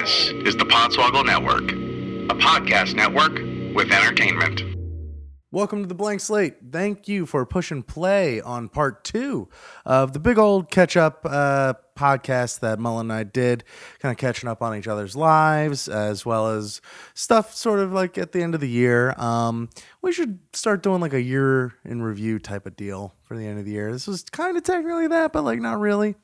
This is the Podswoggle Network, a podcast network with entertainment. Welcome to the Blank Slate. Thank you for pushing play on part two of the big old catch up uh, podcast that Mullet and I did, kind of catching up on each other's lives as well as stuff sort of like at the end of the year. Um, we should start doing like a year in review type of deal for the end of the year. This was kind of technically that, but like not really.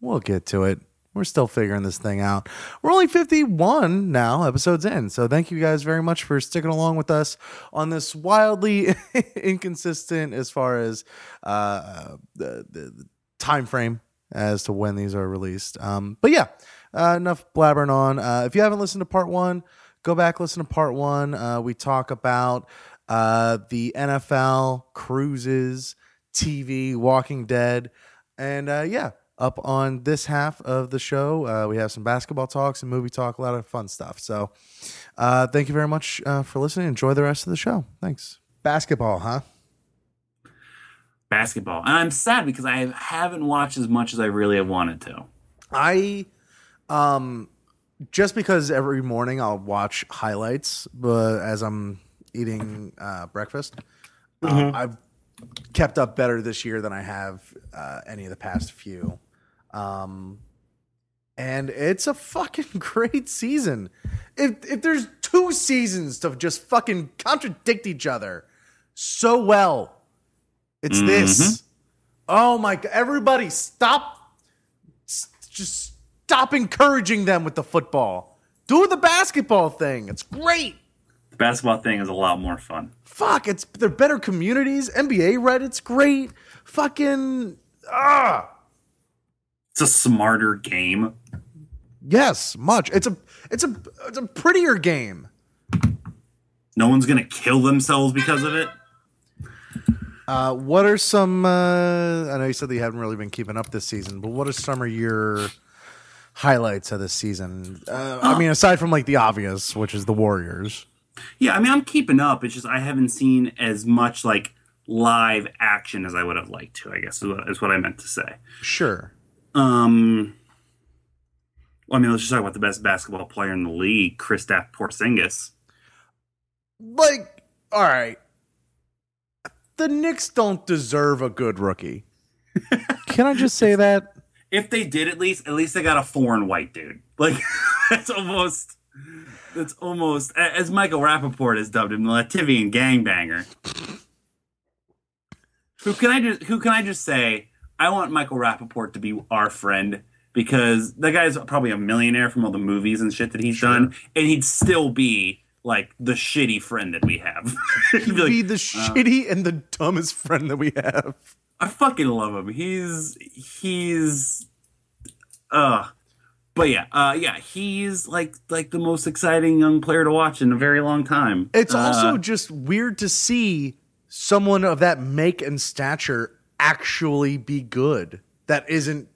We'll get to it. We're still figuring this thing out. We're only 51 now episodes in. So thank you guys very much for sticking along with us on this wildly inconsistent as far as uh, the, the, the time frame as to when these are released. Um, but yeah, uh, enough blabbering on. Uh, if you haven't listened to part one, go back listen to part one. Uh, we talk about uh, the NFL, cruises, TV, Walking Dead, and uh, yeah, up on this half of the show, uh, we have some basketball talks and movie talk, a lot of fun stuff. So, uh, thank you very much uh, for listening. Enjoy the rest of the show. Thanks. Basketball, huh? basketball. And I'm sad because I haven't watched as much as I really have wanted to. I, um, just because every morning I'll watch highlights, but as I'm eating uh, breakfast, uh, I've kept up better this year than I have uh, any of the past few. Um, and it's a fucking great season. If if there's two seasons to just fucking contradict each other so well, it's this. Oh my god! Everybody, stop! S- Just stop encouraging them with the football. Do the basketball thing. It's great. Basketball thing is a lot more fun. Fuck, it's they're better communities. NBA Reddit's great. Fucking ah. It's a smarter game. Yes, much. It's a it's a it's a prettier game. No one's gonna kill themselves because of it. Uh, what are some? Uh, I know you said that you haven't really been keeping up this season, but what are some of your highlights of this season? Uh, I mean, aside from like the obvious, which is the Warriors. Yeah, I mean, I'm keeping up. It's just I haven't seen as much like live action as I would have liked to. I guess is what, is what I meant to say. Sure. Um, well, I mean, let's just talk about the best basketball player in the league, Kristaps Porzingis. Like, all right, the Knicks don't deserve a good rookie. Can I just say that? If they did, at least, at least they got a foreign white dude. Like that's almost, that's almost as Michael Rapaport has dubbed him, the Latvian gangbanger. Who can I just? Who can I just say? I want Michael Rapaport to be our friend because that guy's probably a millionaire from all the movies and shit that he's done, and he'd still be like the shitty friend that we have. He'd be like, Be the shitty and the dumbest friend that we have. I fucking love him. He's he's uh but yeah, uh yeah, he's like like the most exciting young player to watch in a very long time. It's Uh, also just weird to see someone of that make and stature actually be good. That isn't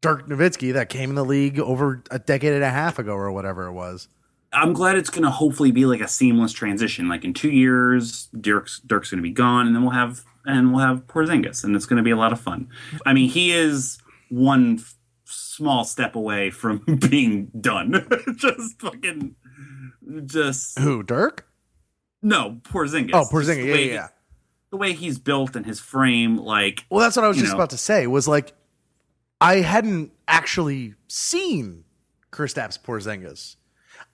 Dirk Nowitzki that came in the league over a decade and a half ago or whatever it was. I'm glad it's gonna hopefully be like a seamless transition. Like in two years, Dirk's Dirk's gonna be gone, and then we'll have and we'll have Porzingis, and it's gonna be a lot of fun. I mean, he is one small step away from being done. just fucking, just Who, Dirk? no Porzingis. Oh, Porzingis. the Yeah, way yeah, yeah. the way he's built and his frame, like Well, that's what I was just know. about to say. Was like, I hadn't actually seen Kristaps Porzingis,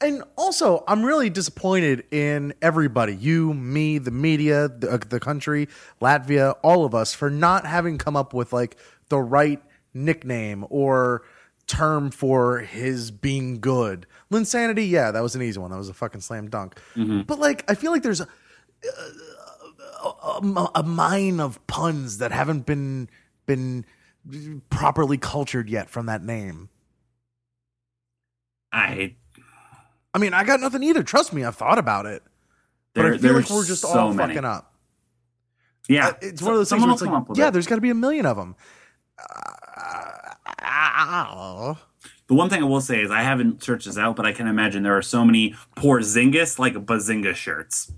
and also I'm really disappointed in everybody, you, me, the media, the, uh, the country, Latvia, all of us, for not having come up with like the right nickname or term for his being good. Linsanity, yeah, that was an easy one. That was a fucking slam dunk. But like, I feel like there's a, a, a mine of puns that haven't been been properly cultured yet from that name. I I mean, I got nothing either. Trust me, I've thought about it, but there, I feel like we're just so all many. fucking up. Yeah, Uh, It's So- one of those things where it's like, yeah, there's got to be a million of them. Uh, The one thing I will say is I haven't searched this out, but I can imagine there are so many poor Porzingis like Bazinga shirts.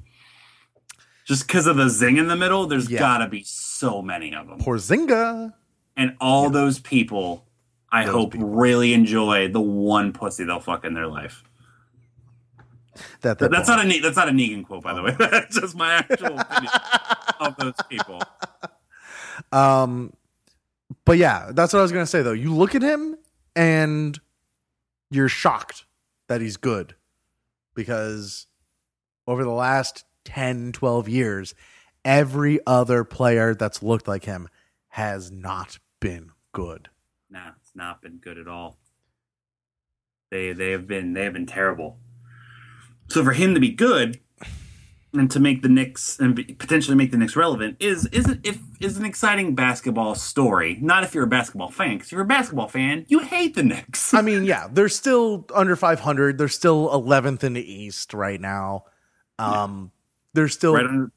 Just because of the zing in the middle, there's Yeah. gotta be so many of them. Porzinga. and all those people, I those hope people. really enjoy the one pussy they'll fuck in their life. That, that That's not a that's not a Negan quote, by the way. That's just my actual opinion of those people. Um, but yeah, that's what I was gonna say though. You look at him and you're shocked that he's good because over the last 10, 12 years, every other player that's looked like him has not been good. Nah, it's not been good at all. They they have been they have been terrible. So for him to be good and to make the Knicks and potentially make the Knicks relevant is is if is an exciting basketball story. Not if you're a basketball fan, because if you're a basketball fan, you hate the Knicks. I mean, yeah, they're still under 500. They're still 11th in the East right now. Um, they're still right under, right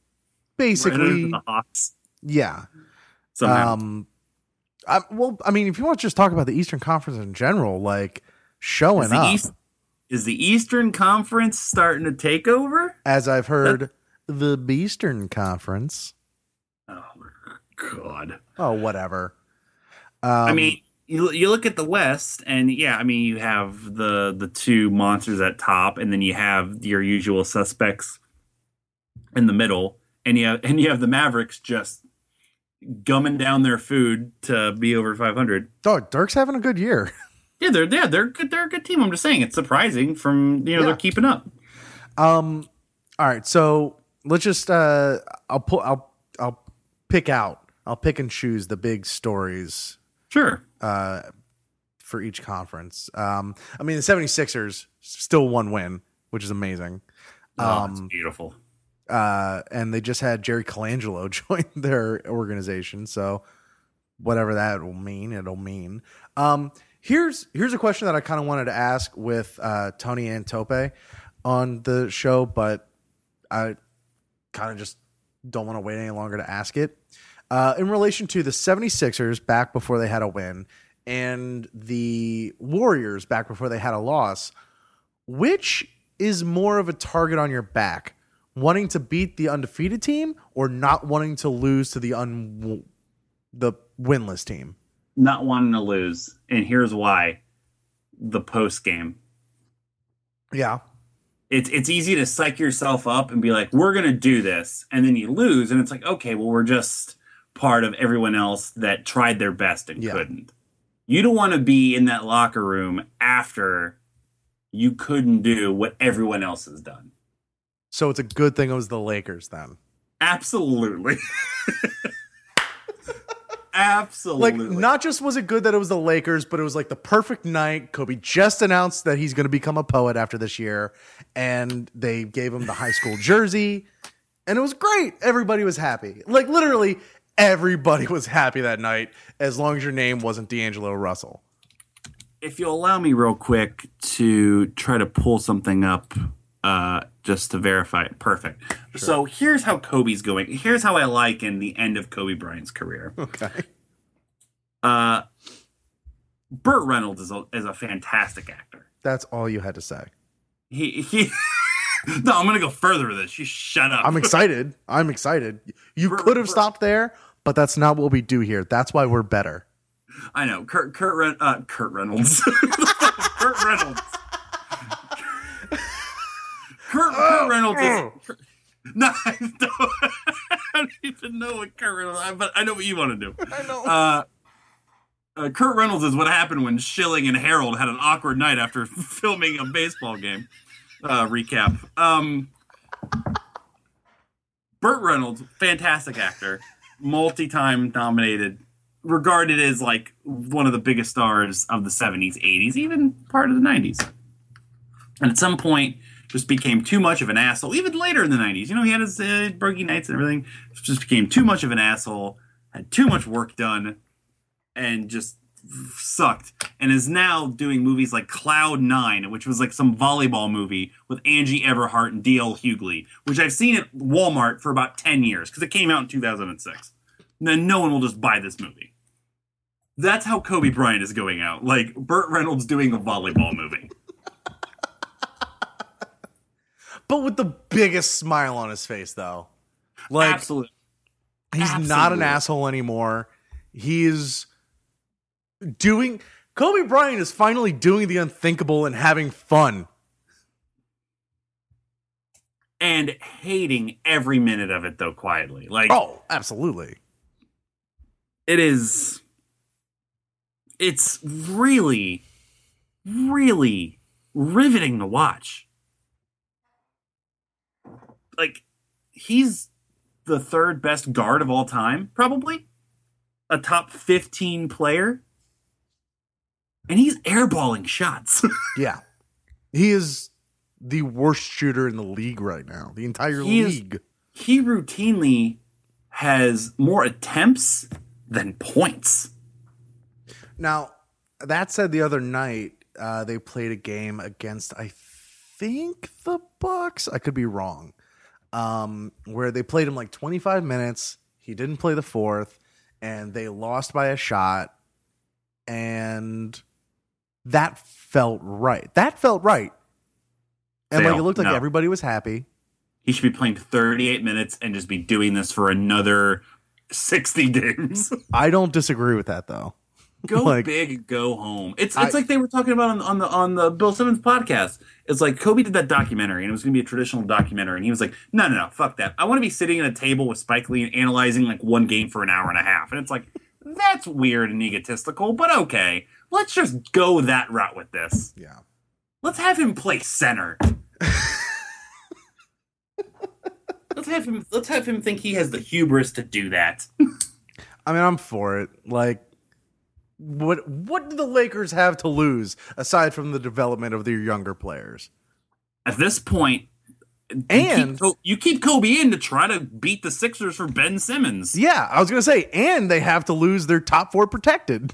basically, under the Hawks. yeah. Somehow. Um, I, well, I mean, if you want to just talk about the Eastern Conference in general, like showing up, East is the Eastern Conference starting to take over? as I've heard, the Eastern Conference. Oh God. Oh, whatever. Um, I mean, you you look at the West, and yeah, I mean, you have the the two monsters at top, and then you have your usual suspects in the middle, and you have, and you have the Mavericks just gumming down their food to be over 500. oh, Dirk's having a good year. Yeah, they're yeah, they're good. They're a good team. I'm just saying, it's surprising from you know Yeah. they're keeping up. Um, all right, so let's just uh, I'll pull, I'll, I'll pick out, I'll pick and choose the big stories Sure. uh, for each conference. Um, I mean, the 76ers still one win, which is amazing. Oh, Um, beautiful. uh, and they just had Jerry Colangelo join their organization. So whatever that will mean, it'll mean. Um, here's here's a question that I kind of wanted to ask with uh, Tony and Tope on the show, but I kind of just don't want to wait any longer to ask it. Uh, in relation to the 76ers back before they had a win and the Warriors back before they had a loss, which is more of a target on your back? Wanting to beat the undefeated team or not wanting to lose to the un the winless team? Not wanting to lose, and here's why: the post game. Yeah. it's it's easy to psych yourself up and be like, we're gonna do this, and then you lose, and it's like, okay, well, we're just part of everyone else that tried their best and Yeah. couldn't. You don't want to be in that locker room after you couldn't do what everyone else has done. So it's a good thing it was the Lakers then. Absolutely. Like, not just was it good that it was the Lakers, but it was like the perfect night. Kobe just announced that he's going to become a poet after this year, and they gave him the high school jersey, and it was great. Everybody was happy. Like, literally, everybody was happy that night, as long as your name wasn't D'Angelo Russell. if you'll allow me real quick to try to pull something up uh, just to verify it. Perfect. So here's how Kobe's going. Here's how I liken the end of Kobe Bryant's career. Okay. Uh, Burt Reynolds is a, is a fantastic actor. That's all you had to say. He, he no, I'm gonna go further with this. You shut up. I'm excited. I'm excited. You Burt- could have Burt- stopped there, but that's not what we do here. That's why we're better. I know. Kurt Kurt Ren- uh, Kurt Reynolds. Kurt Reynolds. Kurt, Kurt Reynolds. Is, no, I don't, I don't even know what Kurt Reynolds. But I know what you want to do. I know. Uh, uh, Kurt Reynolds is what happened when Schilling and Harold had an awkward night after filming a baseball game. Uh, recap. Um, Burt Reynolds, fantastic actor, multi-time nominated, regarded as like one of the biggest stars of the 70s, 80s, even part of the 90s. And at some point, just became too much of an asshole. Even later in the 90s, you know, he had his uh, Nights and everything. Just became too much of an asshole, had too much work done, and just sucked. And is now doing movies like Cloud Nine, which was like some volleyball movie with Angie Everhart and D.L. Hughley, which I've seen at Walmart for about 10 years because it came out in 2006. And then no one will just buy this movie. That's how Kobe Bryant is going out. Like Burt Reynolds doing a volleyball movie. But with the biggest smile on his face, though. Like, Absolutely. He's not an asshole anymore. He's doing Kobe Bryant is finally doing the unthinkable and having fun. and hating every minute of it though quietly. Like Oh, absolutely. it is it's really really riveting to watch. Like he's the third best guard of all time, probably. A top 15 player. And he's airballing shots. Yeah. He is the worst shooter in the league right now. The entire He is- league. he routinely has more attempts than points. Now, that said, the other night uh, they played a game against, I think, the Bucks. I could be wrong. Um, where they played him like 25 minutes. He didn't play the fourth, and they lost by a shot. And that felt right. That felt right. And like it looked like No. everybody was happy. He should be playing 38 minutes and just be doing this for another 60 games. I don't disagree with that though. Go Like- big, go home. It's I- it's like they were talking about on, on the on the Bill Simmons podcast. It's like Kobe did that documentary and it was going to be a traditional documentary and he was like, "No, no, no, fuck that. I want to be sitting at a table with Spike Lee and analyzing like one game for an hour and a half." And it's like, that's weird and egotistical, but okay. Let's just go that route with this. Yeah. Let's have him play center. let's have him. Let's have him think he has the hubris to do that. I mean, I'm for it. Like, what what do the Lakers have to lose aside from the development of their younger players? At this point, you And keep, you keep Kobe in to try to beat the Sixers for Ben Simmons. yeah, I was gonna say, and they have to lose their top four protected.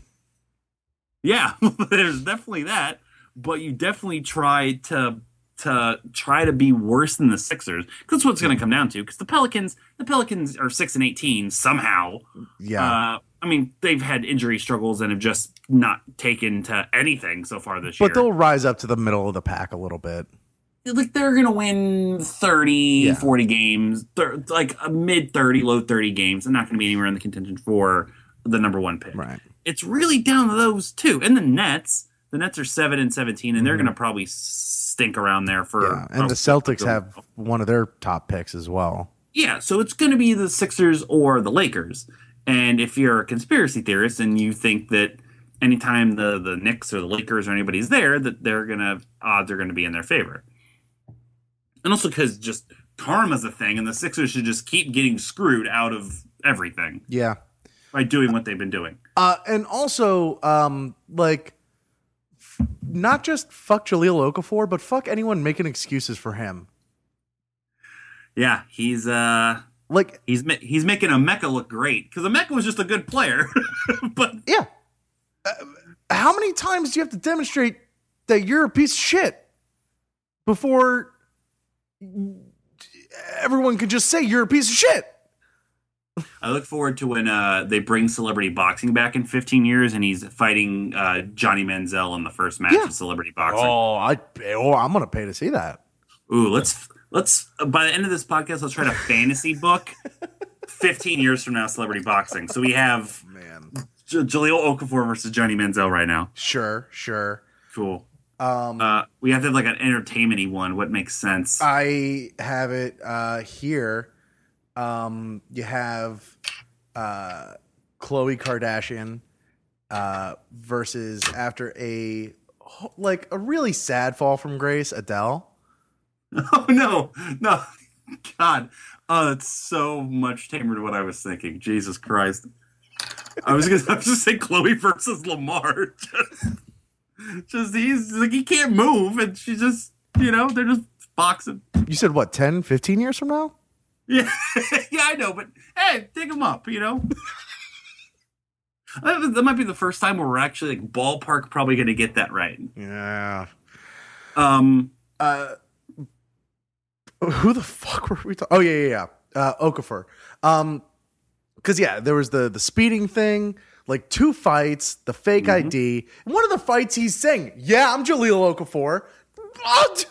Yeah, there's definitely that. But you definitely try to to try to be worse than the Sixers. That's what's going to come down to. Because the Pelicans, the Pelicans are six and eighteen somehow. Yeah, Uh, I mean, they've had injury struggles and have just not taken to anything so far this year. but they'll rise up to the middle of the pack a little bit. like they're gonna win 30 Yeah. 40 games thir- like a mid 30 low 30 games they're not gonna be anywhere in the contention for the number one pick Right. it's really down to those two and the nets the nets are 7 and 17 and they're Mhm. gonna probably stink around there for Yeah, and oh, the Celtics have one of their top picks as well. yeah so it's gonna be the sixers or the lakers and if you're a conspiracy theorist and you think that anytime the the Knicks or the Lakers or anybody's there, that they're gonna odds are gonna be in their favor. And also because just karma's a thing, and the Sixers should just keep getting screwed out of everything Yeah, by doing what they've been doing. uh, and also um, like not just fuck Jahlil Okafor, but fuck anyone making excuses for him. Yeah, he's uh Like, he's he's making a Mecca look great because Mecca was just a good player, but yeah, uh, how many times do you have to demonstrate that you're a piece of shit before everyone can just say you're a piece of shit? I look forward to when uh, they bring celebrity boxing back in 15 years and he's fighting uh, Johnny Manziel in the first match Yeah. of celebrity boxing. Oh, I oh, I'm gonna pay to see that. Ooh, let's let's by the end of this podcast, let's try to fantasy book 15 years from now celebrity boxing. So we have Man, J- Jahlil Okafor versus Johnny Manziel right now. sure, sure. Cool. Um, Uh, we have to have like an entertainment-y one. What makes sense? I have it uh, here. Um, you have uh, Khloe Kardashian uh, versus after a like a really sad fall from grace, Adele. oh no, no, God! Oh, it's so much tamer to what I was thinking. Jesus Christ! I was gonna, I was just say Khloe versus Lamar. Just, just he's like he can't move, and she just you know they're just boxing. You said what 10, 15 years from now? Yeah, yeah, I know, but hey, dig them up, you know. that might be the first time where we're actually like ballpark probably going to get that right. Yeah. Um, Uh, who the fuck were we talking? Oh yeah, yeah, yeah. Uh, Okafor. Um, because yeah, there was the the speeding thing, like two fights, the fake ID. One of the fights, he's saying, "Yeah, I'm Jahlil Okafor." What?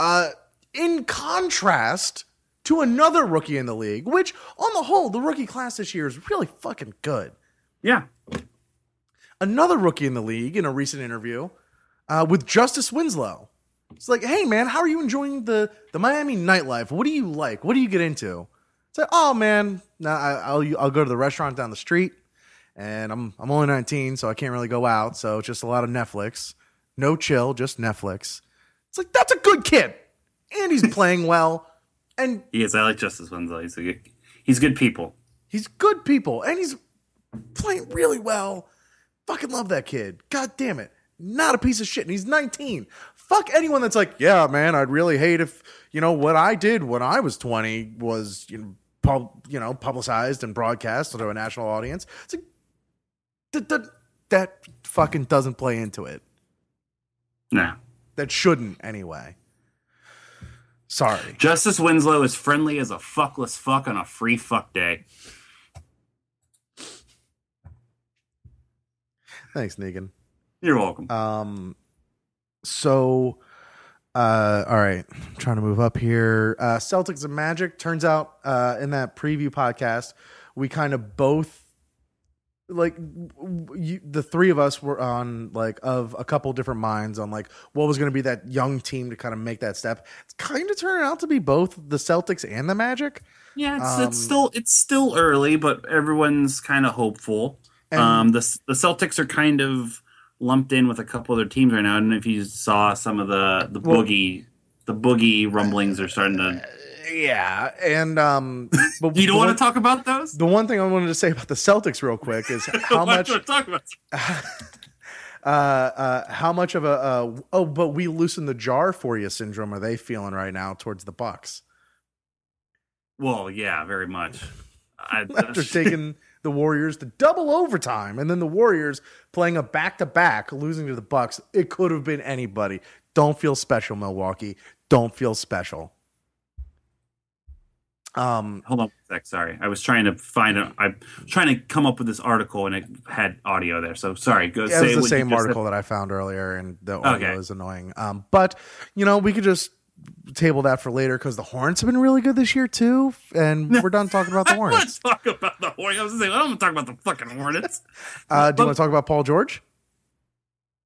Uh, in contrast to another rookie in the league, which on the whole, the rookie class this year is really fucking good. Yeah. Another rookie in the league in a recent interview uh, with Justice Winslow. It's like, hey man, how are you enjoying the the Miami nightlife? What do you like? What do you get into? It's like, oh man, nah, I, I'll I'll go to the restaurant down the street, and I'm I'm only 19, so I can't really go out. So it's just a lot of Netflix, no chill, just Netflix. It's like that's a good kid, and he's playing well, and Yes, I like Justice Winslow. He's a good, he's good people. he's good people, and he's playing really well. Fucking love that kid. God damn it. Not a piece of shit. And he's 19. Fuck anyone that's like, yeah, man, I'd really hate if, you know, what I did when I was 20 was, you know, pub, you know publicized and broadcast to a national audience. It's like, that, that, that fucking doesn't play into it. Nah. That shouldn't, anyway. Sorry. Justice Winslow is friendly as a fuckless fuck on a free fuck day. Thanks, Negan. You're welcome. Um, so, uh, all right, I'm trying to move up here. Uh, Celtics and Magic. Turns out, uh, in that preview podcast, we kind of both like you, the three of us were on like of a couple different minds on like what was going to be that young team to kind of make that step. It's kind of turning out to be both the Celtics and the Magic. yeah, it's, um, it's still it's still early, but everyone's kind of hopeful. Um, the the Celtics are kind of lumped in with a couple other teams right now. I don't know if you saw some of the the Well- boogie the boogie rumblings are starting to. Yeah, and um, but You don't want one- to talk about those? The one thing I wanted to say about the Celtics real quick is how much talk about? uh, uh, how much of a uh, oh, but we loosen the jar for you syndrome are they feeling right now towards the Bucks Well, yeah, very much. I, after taking the Warriors to double overtime and then the Warriors playing a back to back, losing to the Bucks? It could have been anybody. Don't feel special, Milwaukee. Don't feel special. Um, Hold on a sec. Sorry, I was trying to find a. I'm trying to come up with this article and it had audio there. So sorry. Go Yeah, say it was the same article that I found earlier, and the audio Okay. is annoying. Um, but you know, we could just table that for later because the Hornets have been really good this year too, and we're done talking about the I Let's talk about the Hornets. I was gonna I don't want to talk about the fucking Hornets. Uh, do you want to talk about Paul George?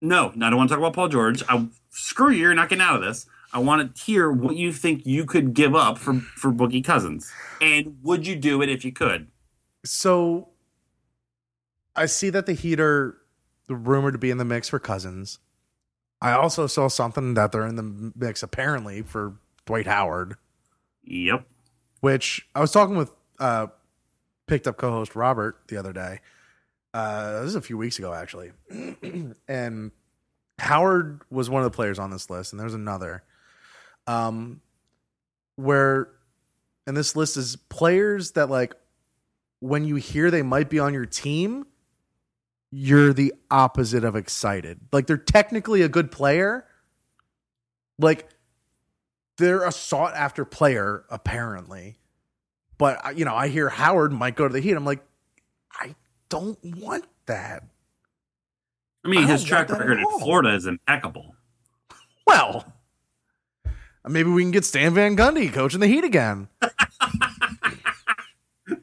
No, no, I don't want to talk about Paul George. I, screw you. You're not getting out of this. I want to hear what you think you could give up for for Boogie Cousins, and would you do it if you could? So, I see that the Heat are rumored to be in the mix for Cousins. I also saw something that they're in the mix apparently for Dwight Howard. Yep. which I was talking with uh picked up co-host Robert the other day. Uh this is a few weeks ago actually. and Howard was one of the players on this list and there's another um where and this list is players that like when you hear they might be on your team you're the opposite of excited. Like they're technically a good player. Like they're a sought after player apparently but you know i hear howard might go to the heat i'm like i don't want that I mean, I his track record in. Florida is impeccable. well maybe we can get stan van gundy coaching the heat again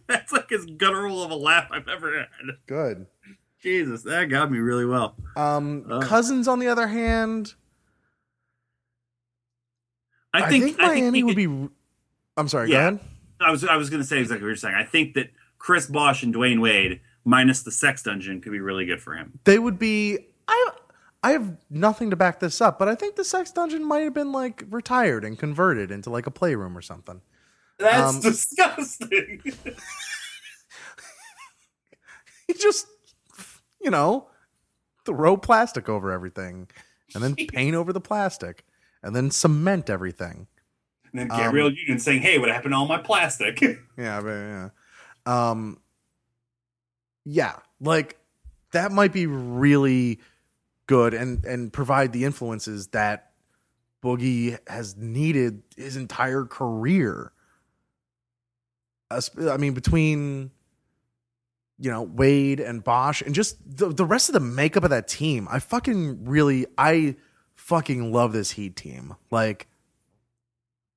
That's like as guttural of a laugh I've ever had. good Jesus, that got me really well. um Uh. cousins on the other hand I i think, think, I think he would could- be i'm sorry Yeah. I was I was going to say exactly what you're saying. I think that Chris Bosh and Dwyane Wade minus the sex dungeon could be really good for him. they would be i i have nothing to back this up but i think the sex dungeon might have been like retired and converted into like a playroom or something That's Um, disgusting. you just you know throw plastic over everything and then paint over the plastic and then cement everything and then Gabrielle Union saying, "Hey, what happened to all my plastic?" yeah but yeah um yeah like that might be really good and and provide the influences that boogie has needed his entire career. I mean between you know wade and bosh and just the, the rest of the makeup of that team i fucking really i fucking love this heat team. Like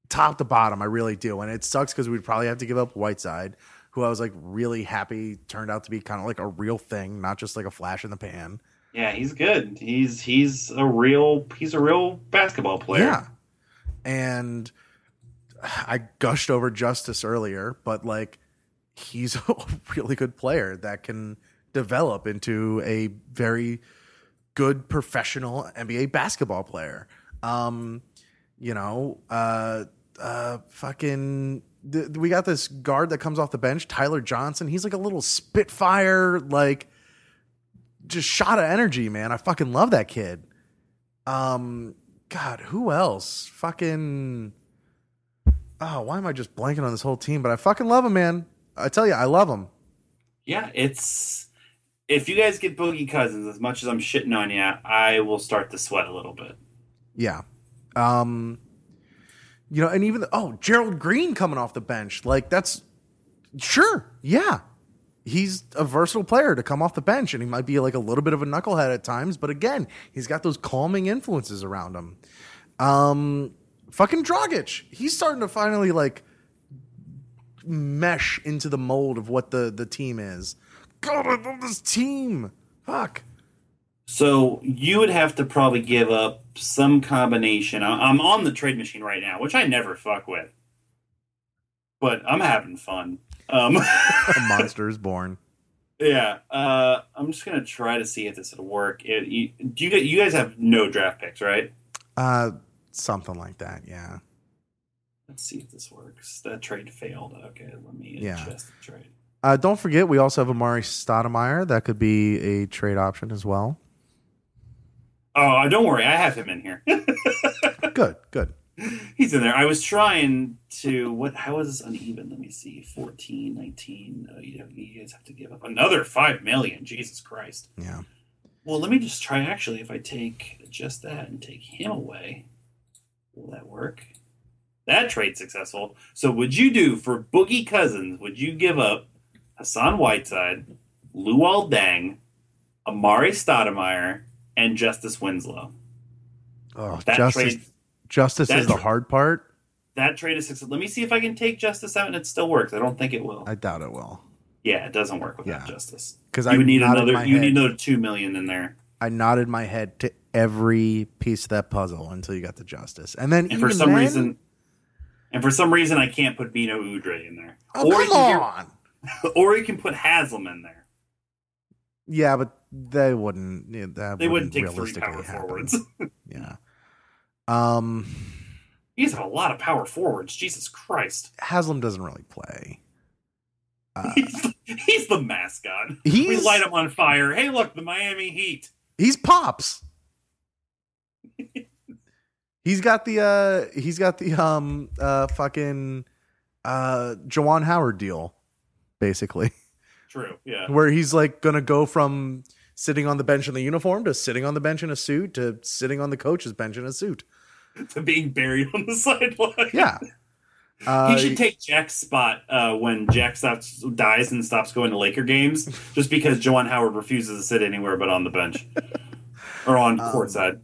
top to bottom i really do. And it sucks because we'd probably have to give up whiteside who I was like really happy turned out to be kind of like a real thing, not just like a flash in the pan. Yeah, he's good. He's he's a real he's a real basketball player. Yeah. And I gushed over Justice earlier, but like he's a really good player that can develop into a very good professional NBA basketball player. Um, you know, uh, uh, fucking, th- we got this guard that comes off the bench, Tyler Johnson. He's like a little spitfire, like just shot of energy, man. I fucking love that kid. Um, God, who else? Fucking. Oh, why am I just blanking on this whole team? But I fucking love him, man. I tell you, I love him. Yeah, it's if you guys get Boogie Cousins as much as I'm shitting on you, I will start to sweat a little bit. Yeah. Um you know, and even oh, Gerald Green coming off the bench. Like that's sure. Yeah. He's a versatile player to come off the bench and he might be like a little bit of a knucklehead at times, but again, he's got those calming influences around him. Um fucking Dragic. He's starting to finally like mesh into the mold of what the the team is. God, I love this team. Fuck. So you would have to probably give up some combination. I'm on the trade machine right now, which I never fuck with, but I'm having fun. Um, A monster is born. yeah, uh, I'm just gonna try to see if this would work. It, you, do you guys- you guys have no draft picks, right? Uh something like that, yeah. Let's see if this works. That trade failed. Okay, let me Yeah. adjust the trade. Uh, don't forget, we also have Amar'e Stoudemire. That could be a trade option as well. Oh, don't worry, I have him in here. Good, good. He's in there. I was trying to what? How is this uneven? Let me see. 14, 19. Oh, you, have, you guys have to give up another five million. Jesus Christ. Yeah. Well, let me just try. Actually, if I take just that and take him away, will that work? That trade successful. So, would you do for Boogie Cousins? Would you give up Hassan Whiteside, Luol Deng, Amar'e Stoudemire, and Justice Winslow? Oh, That justice. trade. Justice that is the hard part. That trade is successful. Let me see if I can take Justice out and it still works. I don't think it will. I doubt it will yeah, it doesn't work without Yeah. Justice. because I would need another. You head. need another two million in there. I nodded my head to every piece of that puzzle until you got the justice, and then And for some then- reason, and for some reason, I can't put Beno Udrih in there. oh or come you can on, get- or you can put Haslem in there. yeah, but they wouldn't. that They wouldn't take three realistically power happen. forwards. Yeah. Um, guys have a lot of power forwards. Jesus Christ. Haslem doesn't really play. Uh, He's, he's the mascot. we he's light him on fire. Hey, look, the Miami Heat. he's pops. he's got the uh he's got the um uh fucking uh Juwan Howard deal, basically. True. Yeah. Where he's like gonna go from sitting on the bench in the uniform to sitting on the bench in a suit to sitting on the coach's bench in a suit. To being buried on the sideline. Yeah. Uh, he should take Jack's spot uh, when Jack stops dies and stops going to Laker games, just because Juwan Howard refuses to sit anywhere but on the bench or on Um, courtside.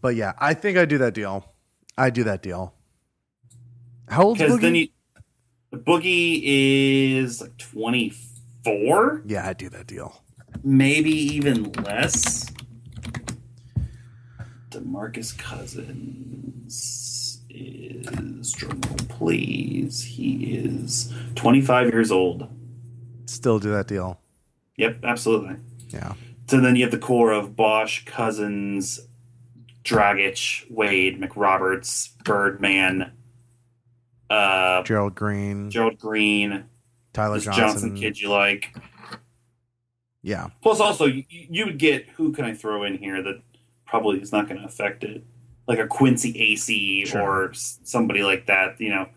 but yeah, I think I do that deal. I do that deal. How old? Because Boogie? then you, Boogie is like twenty four, yeah, I do that deal. Maybe even less. Demarcus Cousins is drumroll please. He is twenty five years old. Still do that deal. Yep, absolutely. Yeah. So then you have the core of Bosh, Cousins, Dragic, Wade, McRoberts, Birdman, uh, Gerald Green, Gerald Green, Tyler Johnson. Johnson. kid you like. Yeah. Plus, also you, you would get who can I throw in here that probably is not going to affect it, like a Quincy Acy Sure. or somebody like that. You know,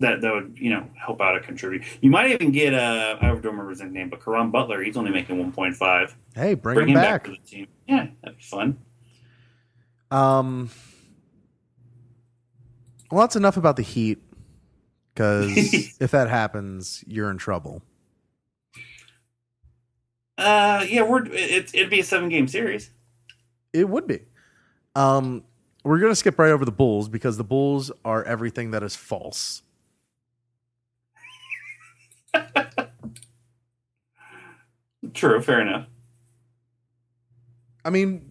that that would you know help out a contribute. You might even get a I don't remember his name, but Caron Butler. He's only making one point five. Hey, bring, Bring him him back. back to the team. Yeah, that'd be fun. Um, well, that's enough about the Heat. Because if that happens, you're in trouble. Uh, yeah, we're it, it'd be a seven game series. It would be. Um, we're gonna skip right over the Bulls because the Bulls are everything that is false. True, fair enough. I mean,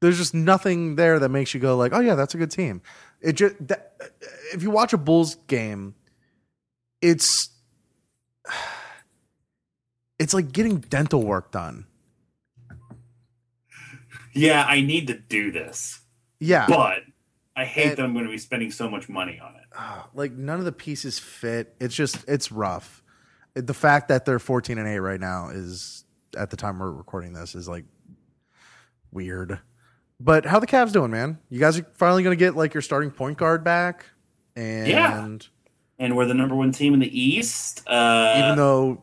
there's just nothing there that makes you go like, "Oh yeah, that's a good team." It just that, if you watch a Bulls game, it's it's like getting dental work done. Yeah, I need to do this, Yeah, but I hate And- that I'm going to be spending so much money on it. Ah, like none of the pieces fit. It's just it's rough. The fact that they're 14 and 8 right now is at the time we're recording this is like weird. But how the Cavs doing, man? You guys are finally going to get like your starting point guard back and Yeah. And we're the number one team in the East. Uh, even though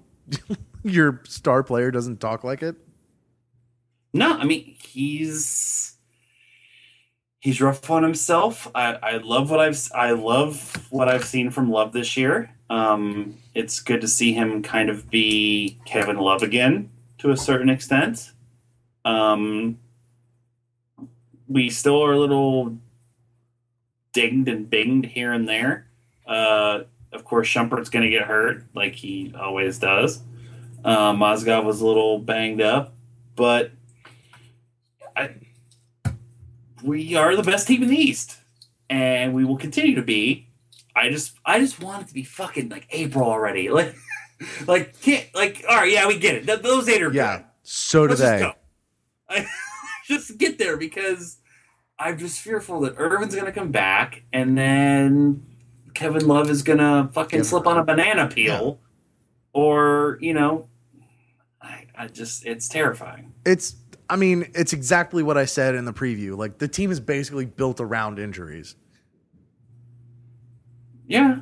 your star player doesn't talk like it. No, I mean he's he's rough on himself. I, I love what I've I love what I've seen from Love this year. Um, it's good to see him kind of be Kevin Love again to a certain extent. Um, we still are a little dinged and binged here and there. Uh, of course, Shumpert's going to get hurt like he always does. Uh, Mozgov was a little banged up, but I, we are the best team in the East, and we will continue to be. I just, I just want it to be fucking like April already. Like, like, can't, like, all right, yeah, we get it. Th- those eight are Yeah. good. So do Let's just they. go. I, just get there because I'm just fearful that Irving's gonna come back and then Kevin Love is gonna fucking Yeah. slip on a banana peel, or you know, I, I just it's terrifying. It's I mean, it's exactly what I said in the preview. Like the team is basically built around injuries. Yeah,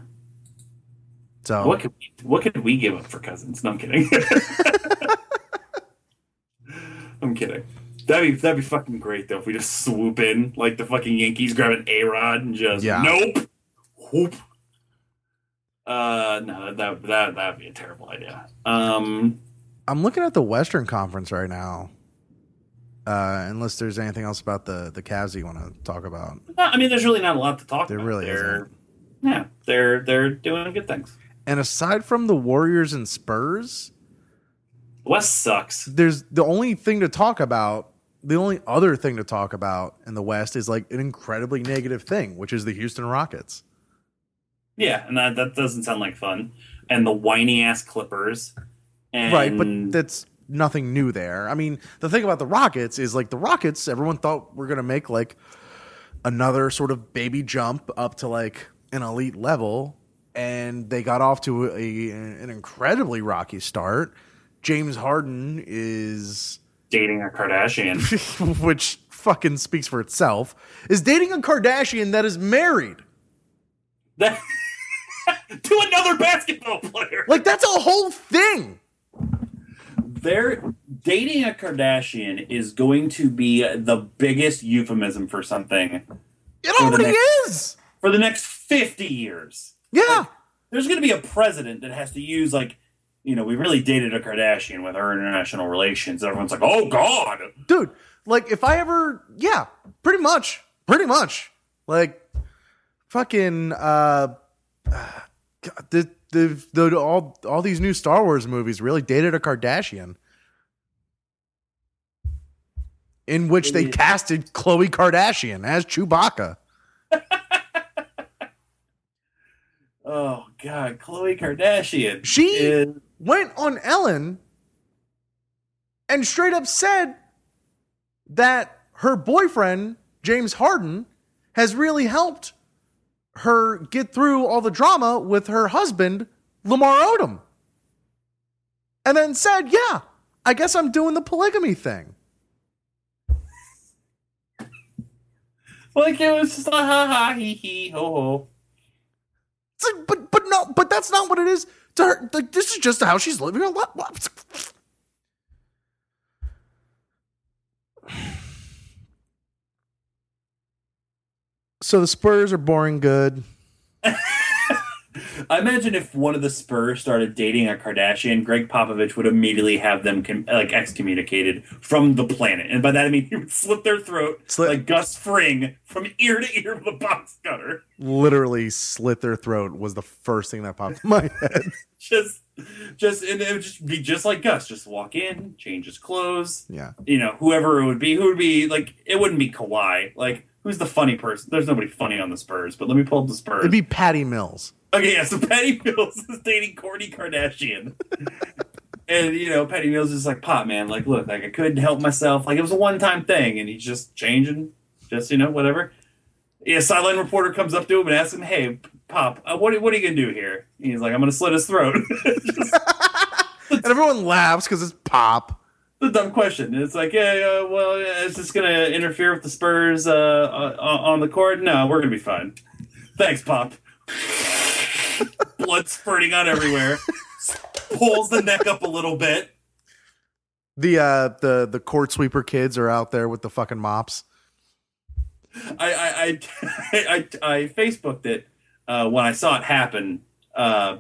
So what could we, what could we give up for Cousins? No, I'm kidding. I'm kidding. That'd be that'd be fucking great though if we just swoop in like the fucking Yankees grab an A Rod and just Yeah. nope, whoop. Uh, no, that that that'd be a terrible idea. Um, I'm looking at the Western Conference right now. Uh, unless there's anything else about the the Cavs you want to talk about. I mean, there's really not a lot to talk There about. really they're, isn't. Yeah, they're they're doing good things. And aside from the Warriors and Spurs, West sucks. there's the only thing to talk about. The only other thing to talk about in the West is like an incredibly negative thing, which is the Houston Rockets. Yeah, and that that doesn't sound like fun. And the whiny ass Clippers. And Right, but that's nothing new there. I mean, the thing about the Rockets is like the Rockets, everyone thought we're going to make like another sort of baby jump up to like an elite level and they got off to a, an incredibly rocky start. James Harden is dating a Kardashian. which fucking speaks for itself, is dating a Kardashian that is married. That- to another basketball player. Like that's a whole thing. They're dating a Kardashian is going to be the biggest euphemism for something It the already next- is. for the next 50 years. Yeah. There's going to be a president that has to use like, you know, we really dated a Kardashian with our international relations. Everyone's like, "Oh god." dude like if i ever yeah pretty much pretty much like fucking uh God, the, the the all all these new star wars movies really dated a kardashian in which they casted Khloe Kardashian as Chewbacca. Oh god, Khloe Kardashian. She is went on Ellen and straight up said that her boyfriend, James Harden, has really helped her get through all the drama with her husband, Lamar Odom. And then said, Yeah, I guess I'm doing the polygamy thing. like it was just a ha ha he he ho ho. Like, but but no, but that's not what it is to her. Like this is just how she's living her life. So the Spurs are boring good. I imagine if one of the Spurs started dating a Kardashian, Gregg Popovich would immediately have them com- like excommunicated from the planet, and by that I mean he would slit their throat Slit- like Gus Fring from ear to ear with a box cutter. Literally slit their throat was the first thing that popped in my head. Just, just, and it would just be just like Gus. Just walk in, change his clothes. Yeah. You know, whoever it would be, who would be like, it wouldn't be Kawhi. Like, who's the funny person? There's nobody funny on the Spurs, but let me pull up the Spurs. It'd be Patty Mills. Okay, yeah, so Patty Mills is dating Kourtney Kardashian. and, you know, Patty Mills is like, Pop, man, like, look, like, I couldn't help myself. Like, it was a one time thing, and he's just changing, just, you know, whatever. Yeah, sideline reporter comes up to him and asks him, hey, Pop, uh, what, what are you going to do here? And he's like, I'm going to slit his throat. just And everyone laughs because it's pop. A dumb question. It's like, yeah, yeah well, yeah, is this going to interfere with the Spurs uh, uh, on the court? No, we're going to be fine. Thanks, Pop. Blood spurting out everywhere. Pulls the neck up a little bit. The uh the the court sweeper kids are out there with the fucking mops. I I I, I, I Facebooked it uh, when I saw it happen uh,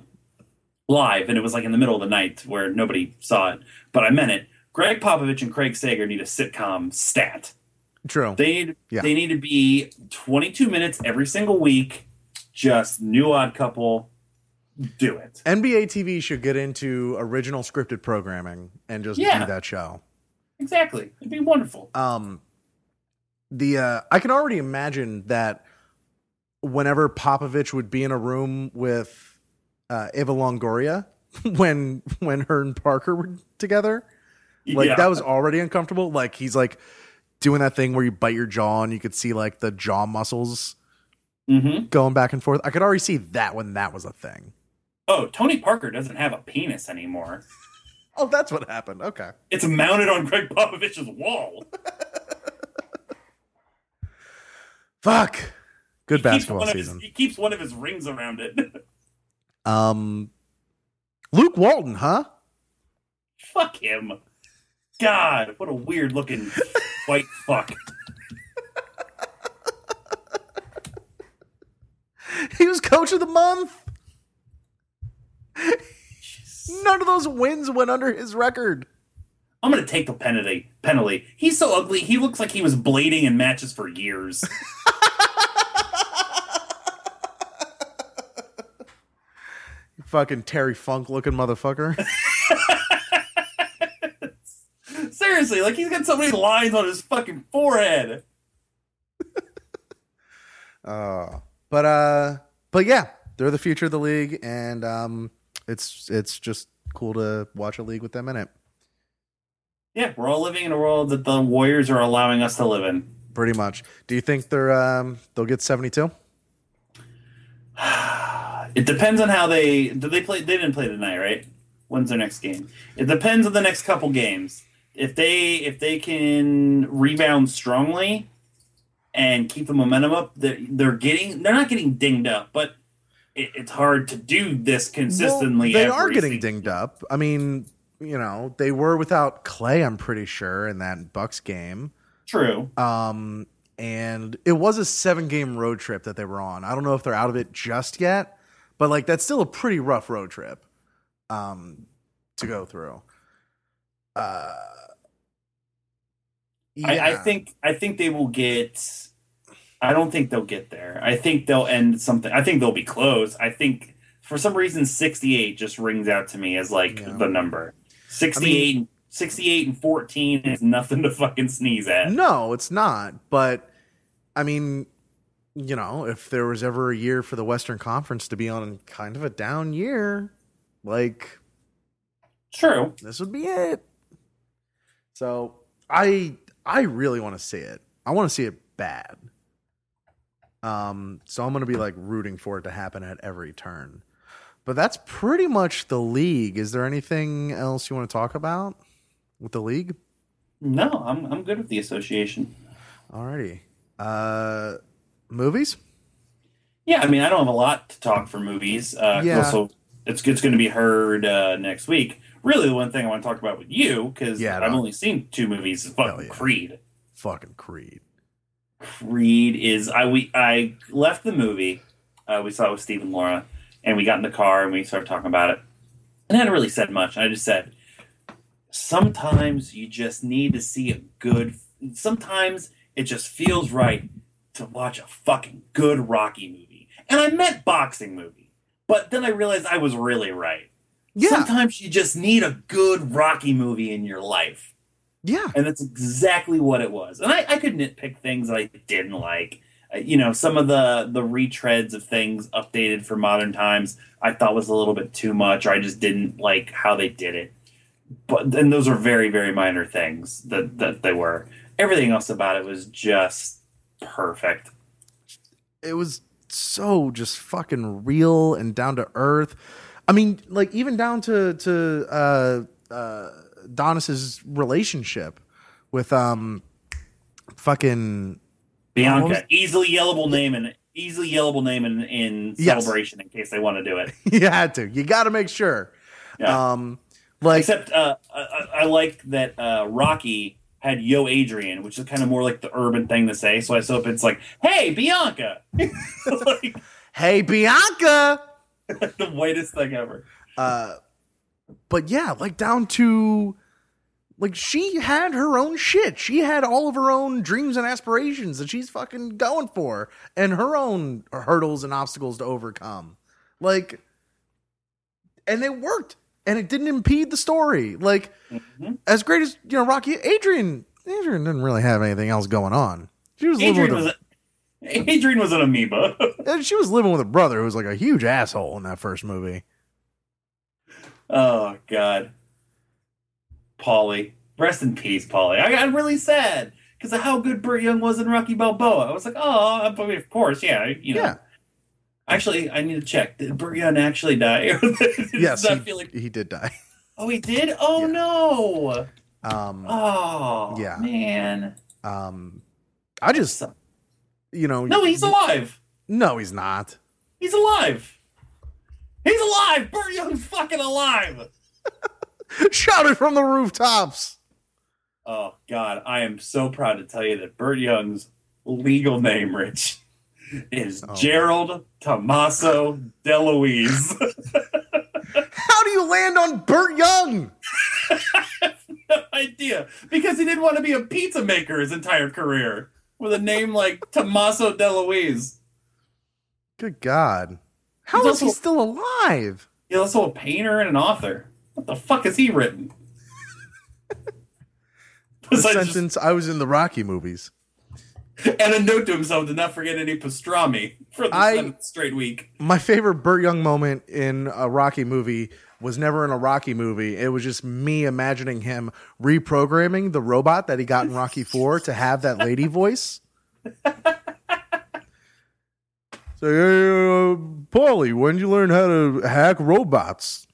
live, and it was like in the middle of the night where nobody saw it. But I meant it. Gregg Popovich and Craig Sager need a sitcom stat. True. They need Yeah. they need to be 22 minutes every single week. Just new odd couple. Do it. NBA TV should get into original scripted programming and just Yeah. do that show. Exactly. It'd be wonderful. Um the uh I can already imagine that whenever Popovich would be in a room with uh Eva Longoria when when her and Parker were together, like Yeah. that was already uncomfortable. Like he's like doing that thing where you bite your jaw and you could see like the jaw muscles Mhm. going back and forth. I could already see that when that was a thing. Oh, Tony Parker doesn't have a penis anymore. Oh, that's what happened. Okay. It's mounted on Gregg Popovich's wall. Fuck. Good He basketball of his- season. he keeps one of his rings around it. Um Luke Walton, huh? fuck him. God, what a weird looking white fuck. He was coach of the month. None of those wins went under his record. I'm gonna take the penalty. Penalty. He's so ugly. He looks like he was blading in matches for years. Fucking Terry Funk looking motherfucker. Seriously, like he's got so many lines on his fucking forehead. Uh, but uh, but yeah, they're the future of the league, and um, it's it's just cool to watch a league with them in it. Yeah, we're all living in a world that the Warriors are allowing us to live in. Pretty much. Do you think they're um they'll get seventy two? It depends on how they do. They play. They didn't play tonight, right? When's their next game? It depends on the next couple games. If they if they can rebound strongly and keep the momentum up, they're, they're getting. They're not getting dinged up, but it, it's hard to do this consistently. they are getting season. dinged up. I mean, you know, they were without Clay. I'm pretty sure in that Bucks game. True. Um, and it was a seven game road trip that they were on. I don't know if they're out of it just yet, but like that's still a pretty rough road trip um, to go through. Uh, I, I think I think they will get. I don't think they'll get there. I think they'll end something. I think they'll be close. I think for some reason 68 just rings out to me as like Yeah. the number. 68 68 and 14 is nothing to fucking sneeze at. No, it's not. But I mean, you know, if there was ever a year for the Western Conference to be on kind of a down year, like True. this would be it. So I I really want to see it. I want to see it bad. Um, so I'm gonna be like rooting for it to happen at every turn. But that's pretty much the league. Is there anything else you want to talk about with the league? No, I'm I'm good with the association. Alrighty. Uh movies? Yeah, I mean, I don't have a lot to talk for movies. Uh, Yeah. Also, it's it's going to be heard uh, next week. Really, the one thing I want to talk about with you because Yeah, I've only seen two movies. Is fucking yeah. Creed. Fucking Creed. Creed is I we I left the movie. Uh, we saw it with Steve and Laura, and we got in the car and we started talking about it. And I hadn't really said much. I just said, sometimes you just need to see a good. Sometimes it just feels right to watch a fucking good Rocky movie, and I meant boxing movie. But then I realized I was really right. Yeah. Sometimes you just need a good Rocky movie in your life. Yeah. And that's exactly what it was. And I, I could nitpick things that I didn't like. Uh, you know, some of the the retreads of things updated for modern times I thought was a little bit too much, or I just didn't like how they did it. But then those are very, very minor things that, that they were. Everything else about it was just perfect. it was so just fucking real and down to earth. I mean, like even down to to uh uh Donis's relationship with um fucking Bianca, Almost- easily yellable name and easily yellable name in, in Yes. celebration in case they want to do it. you had to. You got to make sure. Yeah. Um like Except uh, I, I I like that uh, Rocky had Yo Adrian, which is kind of more like the urban thing to say. So I hope it's like, "Hey Bianca," like hey Bianca. the whitest thing ever. Uh but yeah, like down to like she had her own shit. She had all of her own dreams and aspirations that she's fucking going for and her own hurdles and obstacles to overcome. Like and it worked and it didn't impede the story. Like Mhm. as great as you know Rocky Adrian Adrian didn't really have anything else going on. She was Adrian was a, Adrian was an amoeba. and she was living with a brother who was like a huge asshole in that first movie. oh God, Paulie, rest in peace, Paulie. I got really sad because of how good Burt Young was in Rocky Balboa. I was like, oh, I mean, of course, yeah, you know. Yeah. Actually, I need to check. Did Burt Young actually die? Yes, he, feel like he did die. Oh, he did? Oh, Yeah. no. Um, Oh, Yeah. man. um, I just, you know, No, he's alive. No, he's not. He's alive. He's alive. Burt Young's fucking alive. Shouted from the rooftops. Oh, God. I am so proud to tell you that Burt Young's legal name, Rich, is Oh. Gerald Tommaso DeLuise. How do you land on Burt Young? no idea. Because he didn't want to be a pizza maker his entire career with a name like Tommaso DeLuise. Good God. How He's is he still alive? He's also a painter and an author. What the fuck has he written? The Besides just- sentence, I was in the Rocky movies. and a note to himself to not forget any pastrami for the I- seventh straight week. My favorite Burt Young moment in a Rocky movie was never in a Rocky movie. It was just me imagining him reprogramming the robot that he got in Rocky 4 to have that lady voice. So, hey, uh, Paulie, when did you learn how to hack robots?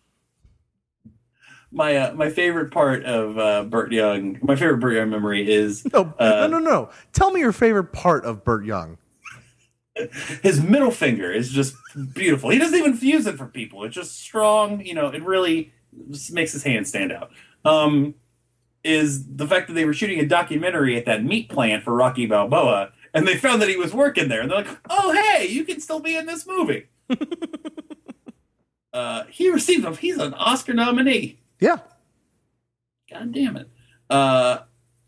My uh, my favorite part of uh, Burt Young, my favorite Burt Young memory is No, Uh, no, no, no. Tell me your favorite part of Burt Young. his middle finger is just beautiful. He doesn't even fuse it for people. It's just strong. You know, it really makes his hand stand out. Um, is the fact that they were shooting a documentary at that meat plant for Rocky Balboa, and they found that he was working there, and they're like, "Oh, hey, you can still be in this movie." uh, he received a he's an Oscar nominee. Yeah. God damn it. Uh,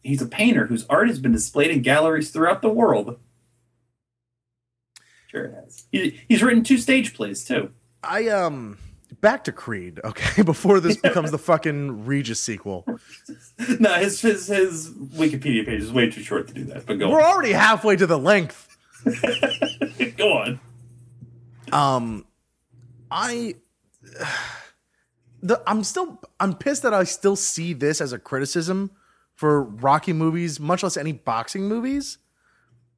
he's a painter whose art has been displayed in galleries throughout the world. Sure it has. He, he's written two stage plays too. I, um, back to Creed, okay, before this becomes the fucking Regis sequel. no, his, his his Wikipedia page is way too short to do that. But go We're on. already halfway to the length. go on. Um, I, the I'm still I'm pissed that I still see this as a criticism for Rocky movies, much less any boxing movies.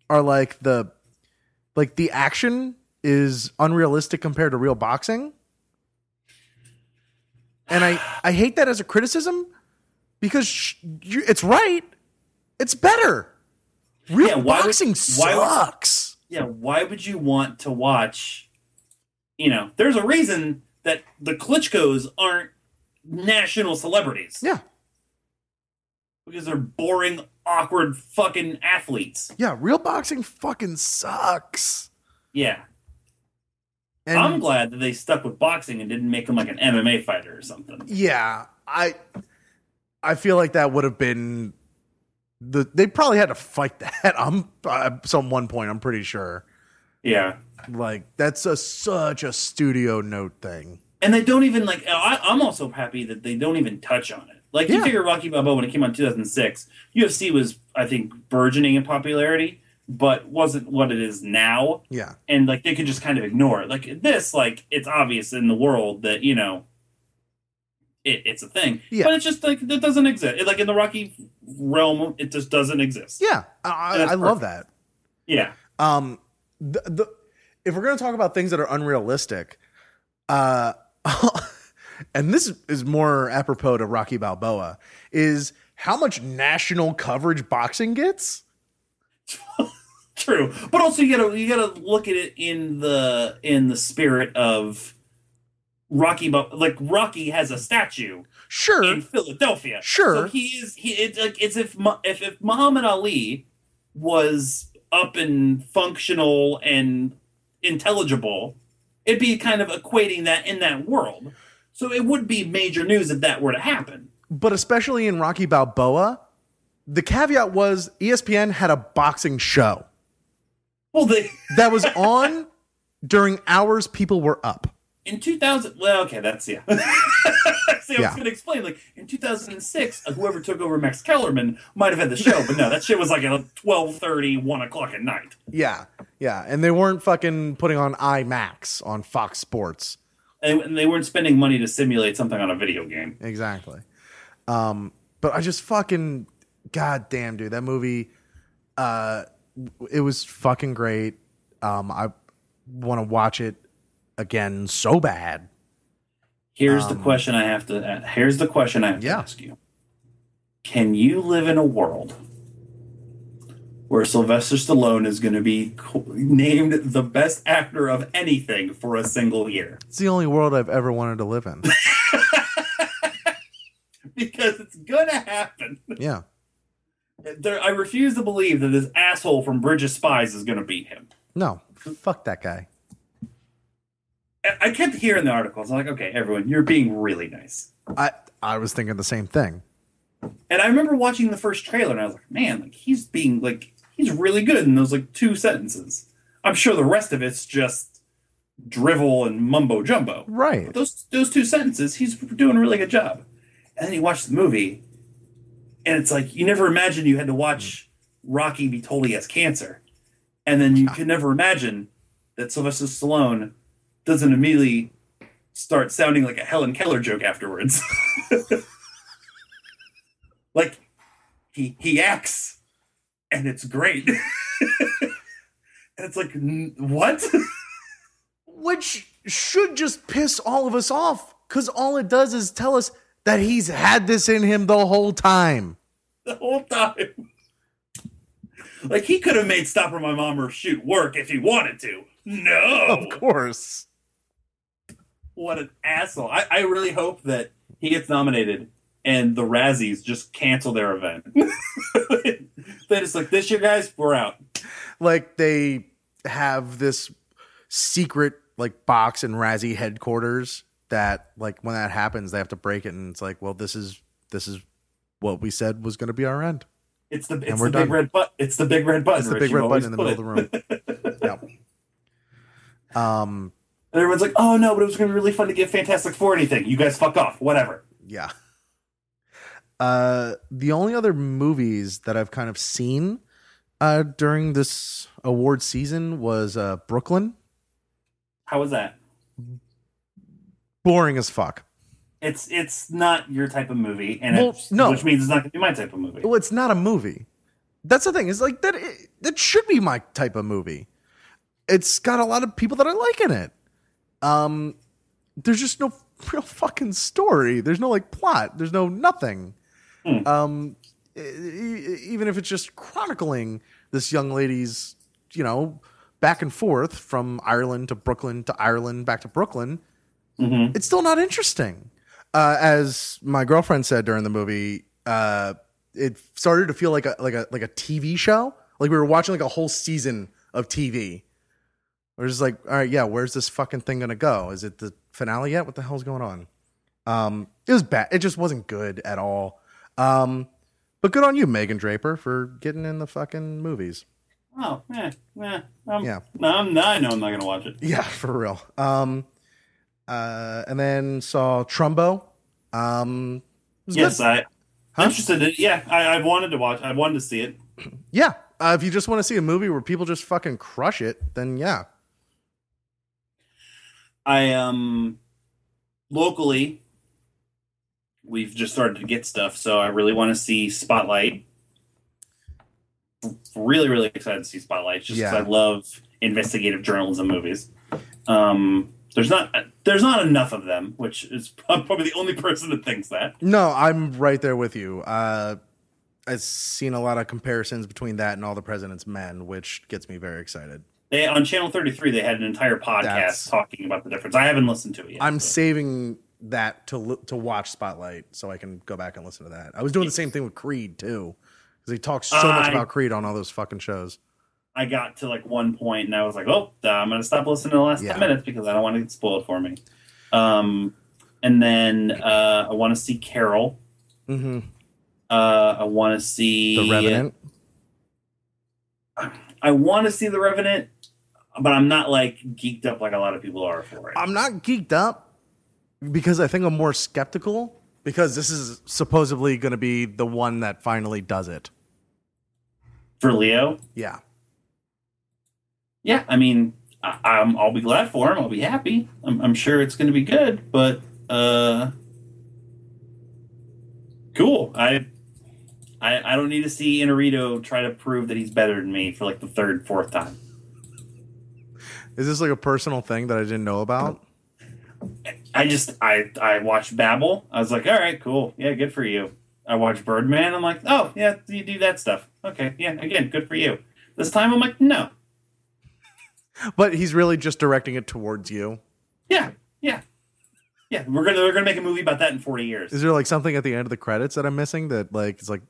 Are like the like the action is unrealistic compared to real boxing, and I I hate that as a criticism because sh- you, it's right. It's better. Real Yeah, why would- boxing why would- sucks. Yeah, why would you want to watch? You know, there's a reason that the Klitschko's aren't national celebrities yeah. because they're boring, awkward, fucking athletes. Yeah, real boxing fucking sucks. Yeah. And I'm glad that they stuck with boxing and didn't make him like an MMA fighter or something. yeah, I I feel like that would have been the they probably had to fight that. I'm uh, some one point. I'm pretty sure. Yeah. Like that's a such a studio note thing. And they don't even like. I, I'm also happy that they don't even touch on it. Like you figure Rocky Balboa when it came out in 2006, UFC was I think burgeoning in popularity, but wasn't what it is now. Yeah, And like they could just kind of ignore it. Like this, like it's obvious in the world that you know it, it's a thing, Yeah. but it's just like it doesn't exist. It, like in the Rocky realm, it just doesn't exist. yeah. I, I, love that. Yeah. Um, the, the if we're gonna talk about things that are unrealistic, uh, and this is more apropos to Rocky Balboa, is how much national coverage boxing gets. True, but also you gotta you gotta look at it in the in the spirit of Rocky. Like Rocky has a statue Sure, in Philadelphia. Sure. so he is he. It's like it's if if if Muhammad Ali was up and functional and intelligible, it'd be kind of equating that in that world. So it would be major news if that were to happen. but especially in Rocky Balboa, the caveat was ESPN had a boxing show Well, they that was on during hours people were up. in 2000 well okay that's yeah See, I Yeah. was going to explain like in 2006 uh, whoever took over max kellerman might have had the show but no that shit was like at 12.30 1 o'clock at night Yeah, yeah, and they weren't fucking putting on IMAX on Fox Sports. and, and they weren't spending money to simulate something on a video game Exactly. Um, but I just fucking god damn dude, that movie uh it was fucking great. Um I want to watch it again so bad. here's the question i have to uh, here's the question i have Yeah. to ask you can you live in a world where Sylvester Stallone is going to be named the best actor of anything for a single year? It's the only world I've ever wanted to live in. Because it's going to happen. yeah. There, I refuse to believe that this asshole from Bridge of Spies is going to beat him. No, fuck that guy. I- I kept hearing the articles. I'm like, okay, everyone, you're being really nice. I I was thinking the same thing. And I remember watching the first trailer, and I was like, man, like he's being like he's really good in those like two sentences. I'm sure the rest of it's just drivel and mumbo jumbo. Right. But those those two sentences, he's doing a really good job. And then you watch the movie, and it's like you never imagined you had to watch Rocky be told he has cancer, and then you could never imagine that Sylvester Stallone doesn't immediately start sounding like a Helen Keller joke afterwards. like he he acts, and it's great. and it's like n- what? Which should just piss all of us off cuz all it does is tell us that he's had this in him the whole time. the whole time. Like he could have made Stop or My Mom or Shoot work if he wanted to. No, Of course. what an asshole! I, I really hope that he gets nominated and the Razzies just cancel their event. they just like this year, guys, we're out. like they have this secret like box in Razzie headquarters that like when that happens they have to break it and it's like well this is this is what we said was going to be our end. It's the it's the big red button. It's the big red button. It's the big You red button in the middle of the room. yep. Um And everyone's like, "Oh no!" But it was going to be really fun to get Fantastic Four anything. You guys fuck off. Whatever. yeah. Uh the only other movies that I've kind of seen uh during this award season was uh Brooklyn. How was that? Boring as fuck. It's it's not your type of movie, and Well, it's, no. which means it's not going to be my type of movie. Well, it's not a movie. That's the thing. Is like that. That should be my type of movie. It's got a lot of people that I like in it. Um, there's just no real fucking story. There's no like plot. There's no nothing. Hmm. Um, even if it's just chronicling this young lady's, you know, back and forth from Ireland to Brooklyn to Ireland back to Brooklyn, Mhm. it's still not interesting. Uh, as my girlfriend said during the movie, uh, it started to feel like a like a like a TV show. Like we were watching like a whole season of TV. We're just like, all right, yeah, where's this fucking thing gonna go? Is it the finale yet? What the hell's going on? Um, it was bad. It just wasn't good at all. Um, but good on you, Megan Draper, for getting in the fucking movies. Oh, eh, eh, um, Yeah. No, I'm, now I know I'm not gonna watch it. Yeah, for real. Um, uh, and then saw Trumbo. Um, Yes, good. I. Huh? Interested in yeah, I, I wanted to watch. I wanted to see it. yeah. Uh, if you just want to see a movie where people just fucking crush it, then yeah. I um locally we've just started to get stuff, so I really want to see Spotlight. Really, really excited to see Spotlight just because Yeah. I love investigative journalism movies. Um, there's not there's not enough of them, which is I'm probably the only person that thinks that. No, I'm right there with you. Uh, I've seen a lot of comparisons between that and All the President's Men, which gets me very excited. They on Channel 33 they had an entire podcast That's- talking about the difference. I haven't listened to it yet. I'm but- saving that to to watch Spotlight so I can go back and listen to that. I was doing the same thing with Creed too, because he talks so much about Creed on all those fucking shows. I got to like one point and I was like, oh, I'm going to stop listening to the last Yeah. 10 minutes because I don't want to get spoiled for me. Um, and then uh, I want to see Carol. hmm Uh, I want to see The Revenant. I want to see The Revenant, but I'm not like geeked up like a lot of people are for it. I'm not geeked up because I think I'm more skeptical because this is supposedly going to be the one that finally does it. for Leo, Yeah. Yeah, I mean, I, I'm, I'll be glad for him. I'll be happy. I'm, I'm sure it's going to be good, but uh, cool. I, I I don't need to see Iñárritu try to prove that he's better than me for like the third, fourth time. Is this like a personal thing that I didn't know about? I just I I watched Babel. I was like, all right, cool, yeah, good for you. I watched Birdman. I'm like, oh yeah, you do that stuff. Okay, yeah, again, good for you. This time I'm like, no, But he's really just directing it towards you. yeah, yeah, yeah. We're gonna we're gonna make a movie about that in 40 years. Is there like something at the end of the credits that I'm missing that like it's like,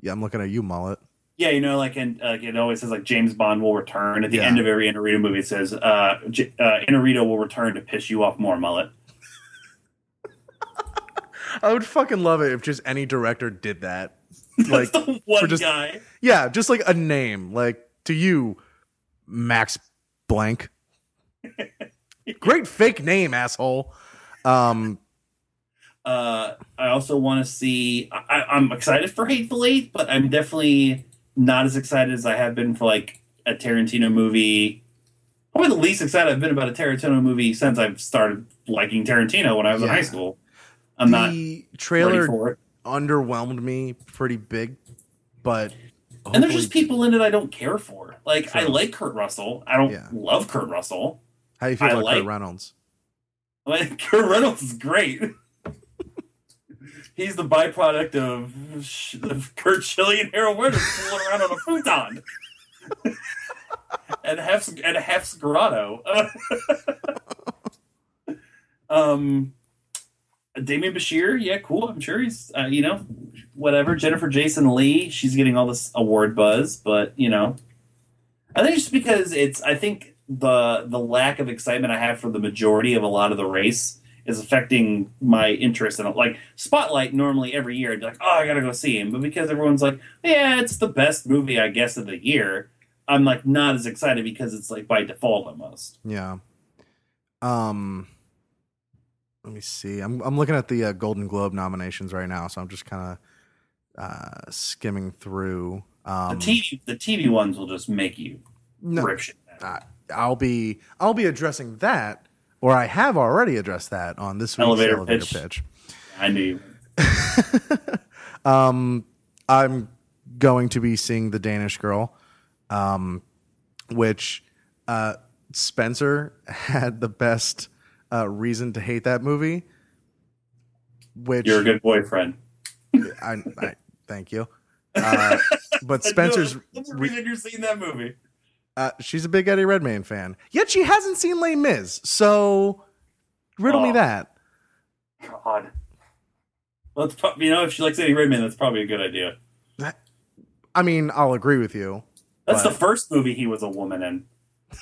yeah, I'm looking at you, mullet. Yeah, you know, like and like it always says like James Bond will return at the Yeah. end of every Iñárritu movie. It says uh, J- uh, Iñárritu will return to piss you off more, mullet. I would fucking love it if just any director did that. Like, one just- guy. yeah, just like a name, like to you, Max Blank. Great fake name, asshole. Um, Uh, I also want to see. I, I'm excited for Hateful Eight, but I'm definitely not as excited as I have been for like a Tarantino movie. Probably the least excited I've been about a Tarantino movie since I've started liking Tarantino when I was in high school. I'm not the ready trailer underwhelmed me pretty big, but And there's just people in it I don't care for. Like I like Kurt Russell. I don't Yeah. love Kurt Russell. How do you feel I about like- Kurt Reynolds? Like Kurt Reynolds is great. He's the byproduct of, sh- of Kurt Chili and Harold Werner fooling around on a futon. and Hef's and Hef's grotto. um, Demián Bichir, yeah, cool. I'm sure he's, uh, you know, whatever. Jennifer Jason Leigh, she's getting all this award buzz, but you know, I think just because it's, I think the the lack of excitement I have for the majority of a lot of the race is affecting my interest in it. Like Spotlight, normally every year I'd be like, oh, I gotta go see him, but because everyone's like, yeah, it's the best movie I guess of the year, I'm like not as excited because it's like by default almost. Yeah. Um. Let me see. I'm I'm looking at the uh, Golden Globe nominations right now, so I'm just kind of uh, skimming through. Um, the TV the TV ones will just make you no, rip shit. uh, I'll be I'll be addressing that, or I have already addressed that on this week's Elevator elevator, pitch. pitch. I knew. um, I'm going to be seeing the Danish Girl, um, which uh, Spencer had the best uh, reason to hate that movie. Which You're a good boyfriend. I, I thank you. Uh, but Spencer's That's the re- reason you're seeing that movie. uh, she's a big Eddie Redmayne fan, yet she hasn't seen Les Mis. So riddle me Oh. that. God. let's pro- you know, if she likes Eddie Redmayne, that's probably a good idea. That, I mean, I'll agree with you. That's But- the first movie he was a woman in.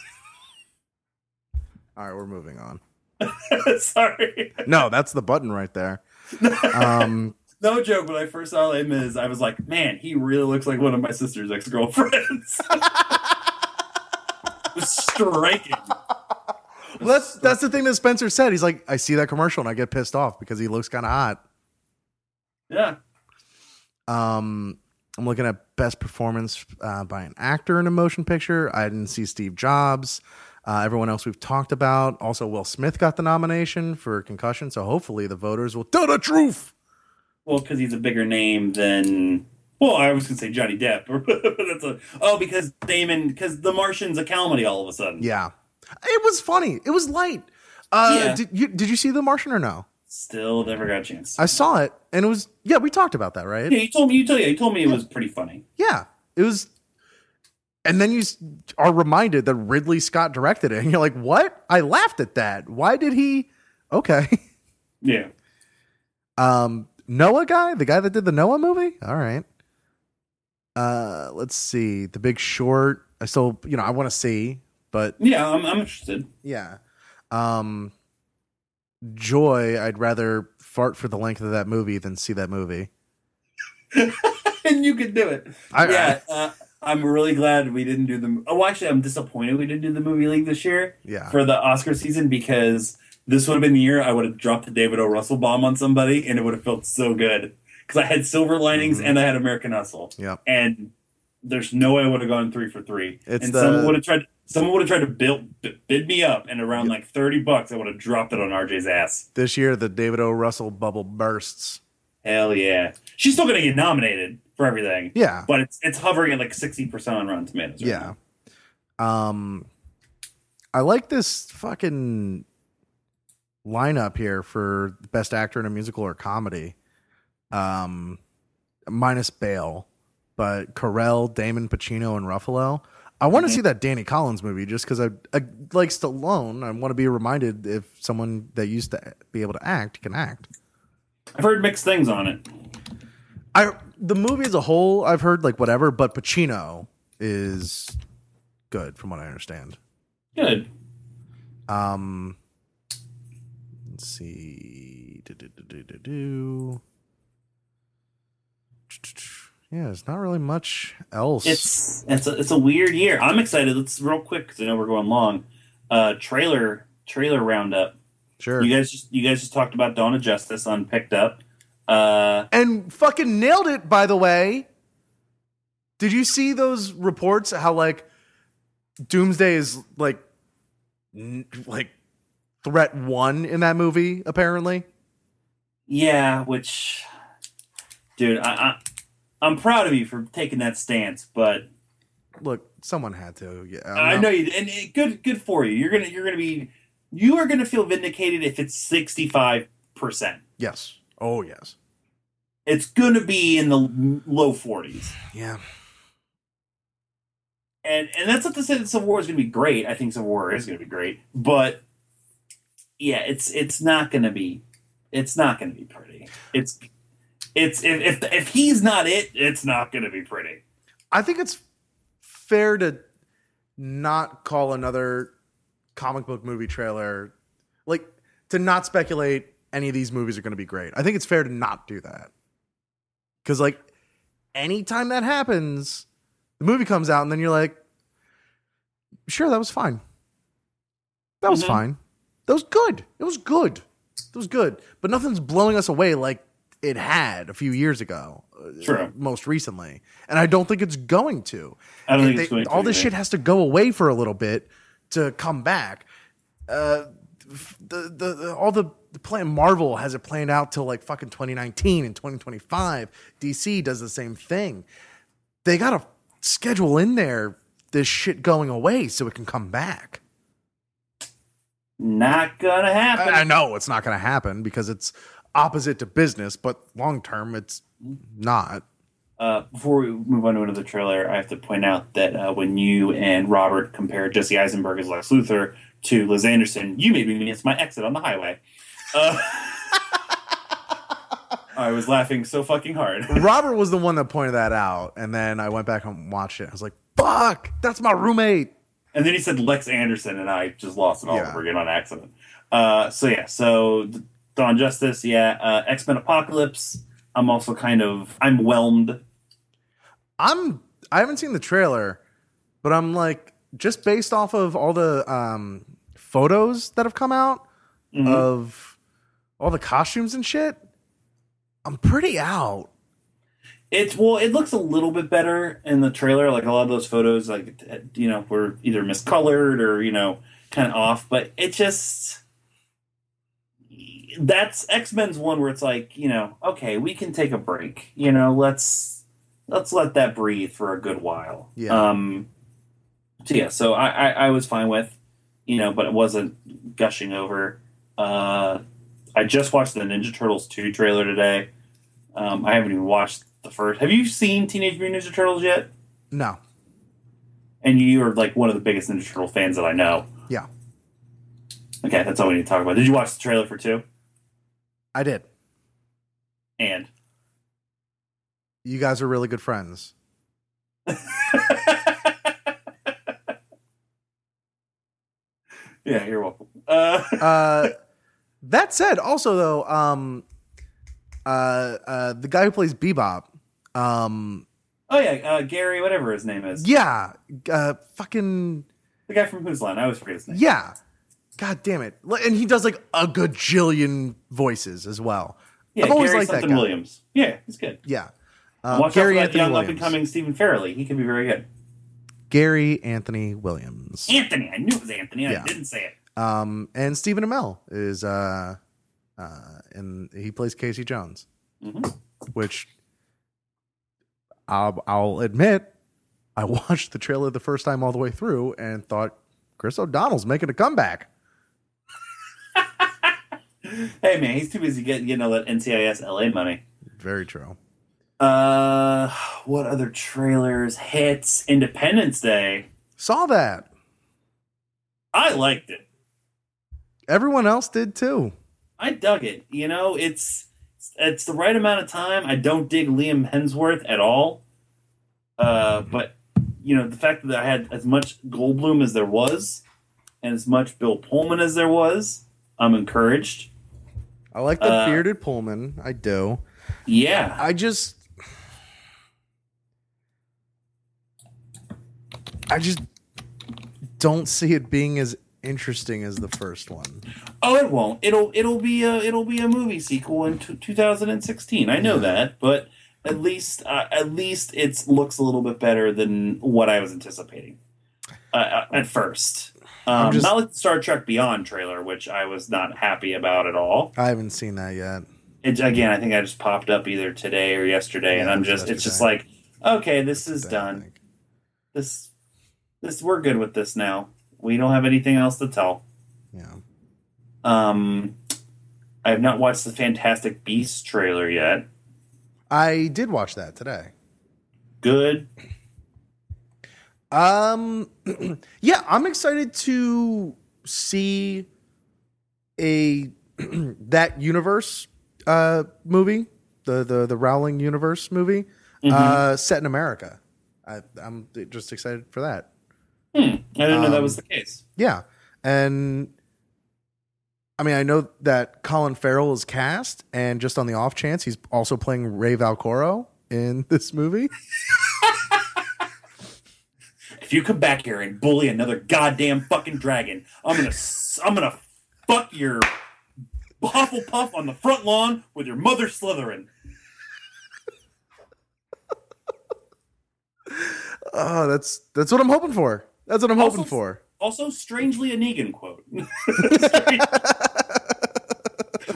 All right, we're moving on. Sorry. No, that's the button right there. Um, No joke. When I first saw Les Mis, I was like, man, he really looks like one of my sister's ex girlfriends. striking. well, that's that's the thing that Spencer said. He's like, I see that commercial and I get pissed off because he looks kind of hot. Yeah. Um, I'm looking at best performance uh, by an actor in a motion picture. I didn't see Steve Jobs. Uh, everyone else we've talked about. Also, Will Smith got the nomination for Concussion, so hopefully the voters will tell the truth. Well, because he's a bigger name than. Well, I was gonna say Johnny Depp. That's a, oh, because Damon, because The Martian's a comedy all of a sudden. Yeah, it was funny. It was light. Uh, Yeah. Did you did you see The Martian or no? Still never got a chance. I saw it, and it was yeah. We talked about that, right? yeah, you told me. You told, yeah, you told me it was pretty funny. Yeah, it was. And then you are reminded that Ridley Scott directed it, and you're like, "What? I laughed at that. Why did he?" Okay. Yeah. Um, Noah guy, the guy that did the Noah movie. All right. Uh, let's see. The Big Short. I still, you know, I want to see, but Yeah, I'm, I'm interested. yeah. Um, Joy. I'd rather fart for the length of that movie than see that movie. and you could do it. I- yeah, uh, I'm really glad we didn't do the. Oh, actually, I'm disappointed we didn't do the movie league this year Yeah. for the Oscar season because this would have been the year I would have dropped the David O. Russell bomb on somebody, and it would have felt so good because I had Silver Linings Mhm. and I had American Hustle, Yep. and there's no way I would have gone three for three. It's and the- someone would have tried. Someone would have tried to build, bid me up, and around like thirty bucks, I would have dropped it on RJ's ass. This year, the David O. Russell bubble bursts. Hell yeah, she's still gonna get nominated for everything. Yeah. but it's it's hovering at like sixty percent on Rotten Tomatoes. right Yeah. now. Um, I like this fucking lineup here for best actor in a musical or comedy. Um, minus Bale, but Carell, Damon, Pacino, and Ruffalo. I want to see that Danny Collins movie just because I, I like Stallone. I want to be reminded if someone that used to be able to act can act. I've heard mixed things on it. I the movie as a whole, I've heard like whatever, but Pacino is good from what I understand. Good. Um, let's see. Do-do-do-do-do-do. Yeah, it's not really much else. It's it's a, it's a weird year. I'm excited. Let's real quick because I know we're going long. Uh, trailer trailer roundup. sure. You guys just you guys just talked about Dawn of Justice on picked up. Uh, and fucking nailed it, by the way. Did you see those reports how like Doomsday is like n- like threat one in that movie apparently? yeah, which, dude, I, I I'm proud of you for taking that stance, but Look, someone had to. Yeah. I not- know you and it, good good for you. You're gonna you're gonna be you are gonna feel vindicated if it's sixty five percent. Yes. Oh, yes. It's gonna be in the low forties. Yeah. and and that's not to say that Civil War is going to be great. I think Civil War is going to be great, but yeah, it's it's not going to be it's not going to be pretty. It's it's if if if he's not it, it's not going to be pretty. I think it's fair to not call another comic book movie trailer like to not speculate any of these movies are going to be great. I think it's fair to not do that. Cuz like anytime that happens, the movie comes out and then you're like sure that was fine. That was Mhm. fine. That was good. It was good. It was good. But nothing's blowing us away like it had a few years ago. uh, True. Most recently. And I don't think it's going to. I don't think They- it's going to all this either. shit has to go away for a little bit to come back. Uh, the, the, the all the, the plan Marvel has it planned out till like fucking 2019 and 2025. DC does the same thing. They got to schedule in there this shit going away so it can come back. Not gonna happen. I, know it's not to happen because it's opposite to business, but long term it's not. Uh, before we move on to another trailer, I have to point out that uh, when you and Robert compared Jesse Eisenberg as Lex Luthor to Liz Anderson, you made me miss my exit on the highway. Uh, I was laughing so fucking hard. Robert was the one that pointed that out, and then I went back and watched it. I was like, "Fuck, that's my roommate." And then he said Lex Anderson, and I just lost it all Yeah. over again on accident. Uh, so yeah, so Dawn Justice, yeah, uh, X Men Apocalypse. I'm also kind of I'm whelmed. I'm I haven't seen the trailer, but I'm like just based off of all the um photos that have come out Mhm. of all the costumes and shit. I'm pretty out. It's well, it looks a little bit better in the trailer. Like a lot of those photos, like you know, were either miscolored or you know, kind of off. But it just that's X Men's one where it's like you know, okay, we can take a break. You know, let's let's let that breathe for a good while. Yeah. Um. So yeah, so I I, I was fine with, you know, but it wasn't gushing over. Uh, I just watched the Ninja Turtles two trailer today. Um, I haven't even watched the first. Have you seen Teenage Mutant Ninja Turtles yet? No. And you are like one of the biggest Ninja Turtle fans that I know. Yeah. Okay, that's all we need to talk about. Did you watch the trailer for two? I did. And You guys are really good friends. yeah, you're welcome. Uh, Uh that said, also though, um uh uh the guy who plays Bebop, um oh yeah, uh, Gary, whatever his name is, yeah, uh fucking the guy from Whose Line. I always forget his name. Yeah. God damn it. And he does like a gajillion voices as well. yeah, I've always Gary liked that guy. Williams. Yeah, he's good. Yeah. Um, Watch Gary out for that Anthony young up and coming Stephen Farrelly. He can be very good. Gary Anthony Williams. Anthony, I knew it was Anthony. I didn't say it. Um, and Stephen Amell is uh, uh, and he plays Casey Jones, Mhm. which I'll, I'll admit, I watched the trailer the first time all the way through and thought Chris O'Donnell's making a comeback. Hey man, he's too busy getting getting all that NCIS LA money. Very true. Uh, what other trailers hits? Independence Day. Saw that. I liked it. Everyone else did too. I dug it. You know, it's it's the right amount of time. I don't dig Liam Hemsworth at all. Uh, but you know, the fact that I had as much Goldblum as there was, and as much Bill Pullman as there was, I'm encouraged. I like the Uh, bearded Pullman. I do. Yeah, I just I just don't see it being as interesting as the first one. Oh, it won't. It'll it'll be a it'll be a movie sequel in t- 2016. I know that, but at least uh, at least it looks a little bit better than what I was anticipating uh, uh, at first. Um, just- not like the Star Trek Beyond trailer, which I was not happy about at all. I haven't seen that yet. It, again, I think I just popped up either today or yesterday, Yeah, and I'm just it's just like okay, this is done. This this we're good with this now. We don't have anything else to tell. Yeah. Um, I have not watched the Fantastic Beasts trailer yet. I did watch that today. Good. Um yeah, I'm excited to see a that universe uh movie, the the the Rowling universe movie Mm-hmm. uh set in America. I I'm just excited for that. Hmm. I didn't know that Um, was the case. Yeah. And I mean, I know that Colin Farrell is cast, and just on the off chance, he's also playing Ray Velcoro in this movie. If you come back here and bully another goddamn fucking dragon, I'm gonna I'm gonna fuck your Hufflepuff on the front lawn with your mother Slytherin. Oh, that's that's what I'm hoping for. That's what I'm hoping Also- for. Also, strangely a Negan quote.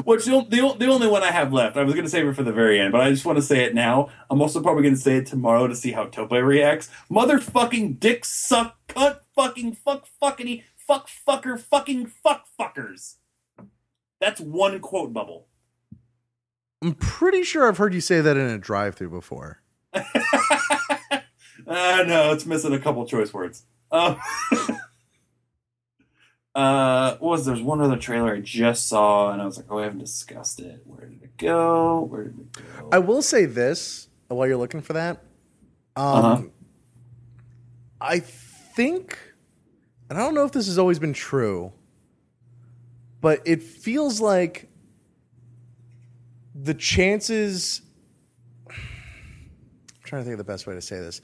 Which the, the, the only one I have left. I was going to save it for the very end, but I just want to say it now. I'm also probably going to say it tomorrow to see how Tope reacts. Motherfucking dick suck, cunt, fucking, fuck, fuckity, fuck, fucker, fucking, fuck, fuckers. That's one quote bubble. I'm pretty sure I've heard you say that in a drive-through before. Uh, no, it's missing a couple choice words. Uh, uh, was there's one other trailer I just saw, and I was like, oh, I haven't discussed it. Where did it go? Where did it go? I will say this while you're looking for that. Um, Uh-huh. I think and I don't know if this has always been true, but it feels like the chances. I'm trying to think of the best way to say this.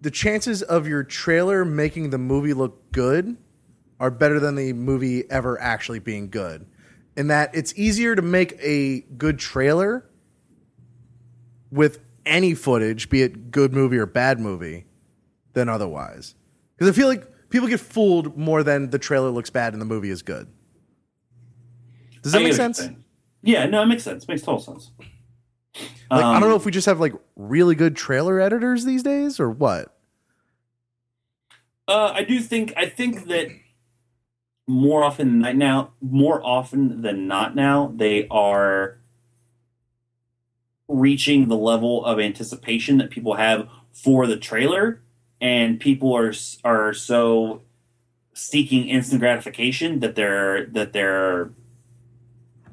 The chances of your trailer making the movie look good are better than the movie ever actually being good. In that it's easier to make a good trailer with any footage, be it good movie or bad movie, than otherwise. Because I feel like people get fooled more than the trailer looks bad and the movie is good. Does that I make get what you're sense? Yeah, no, it makes sense. makes total sense. Like I don't Um, know if we just have like really good trailer editors these days or what. Uh, I do think I think that more often than now, more often than not now, they are reaching the level of anticipation that people have for the trailer, and people are are so seeking instant gratification that their that their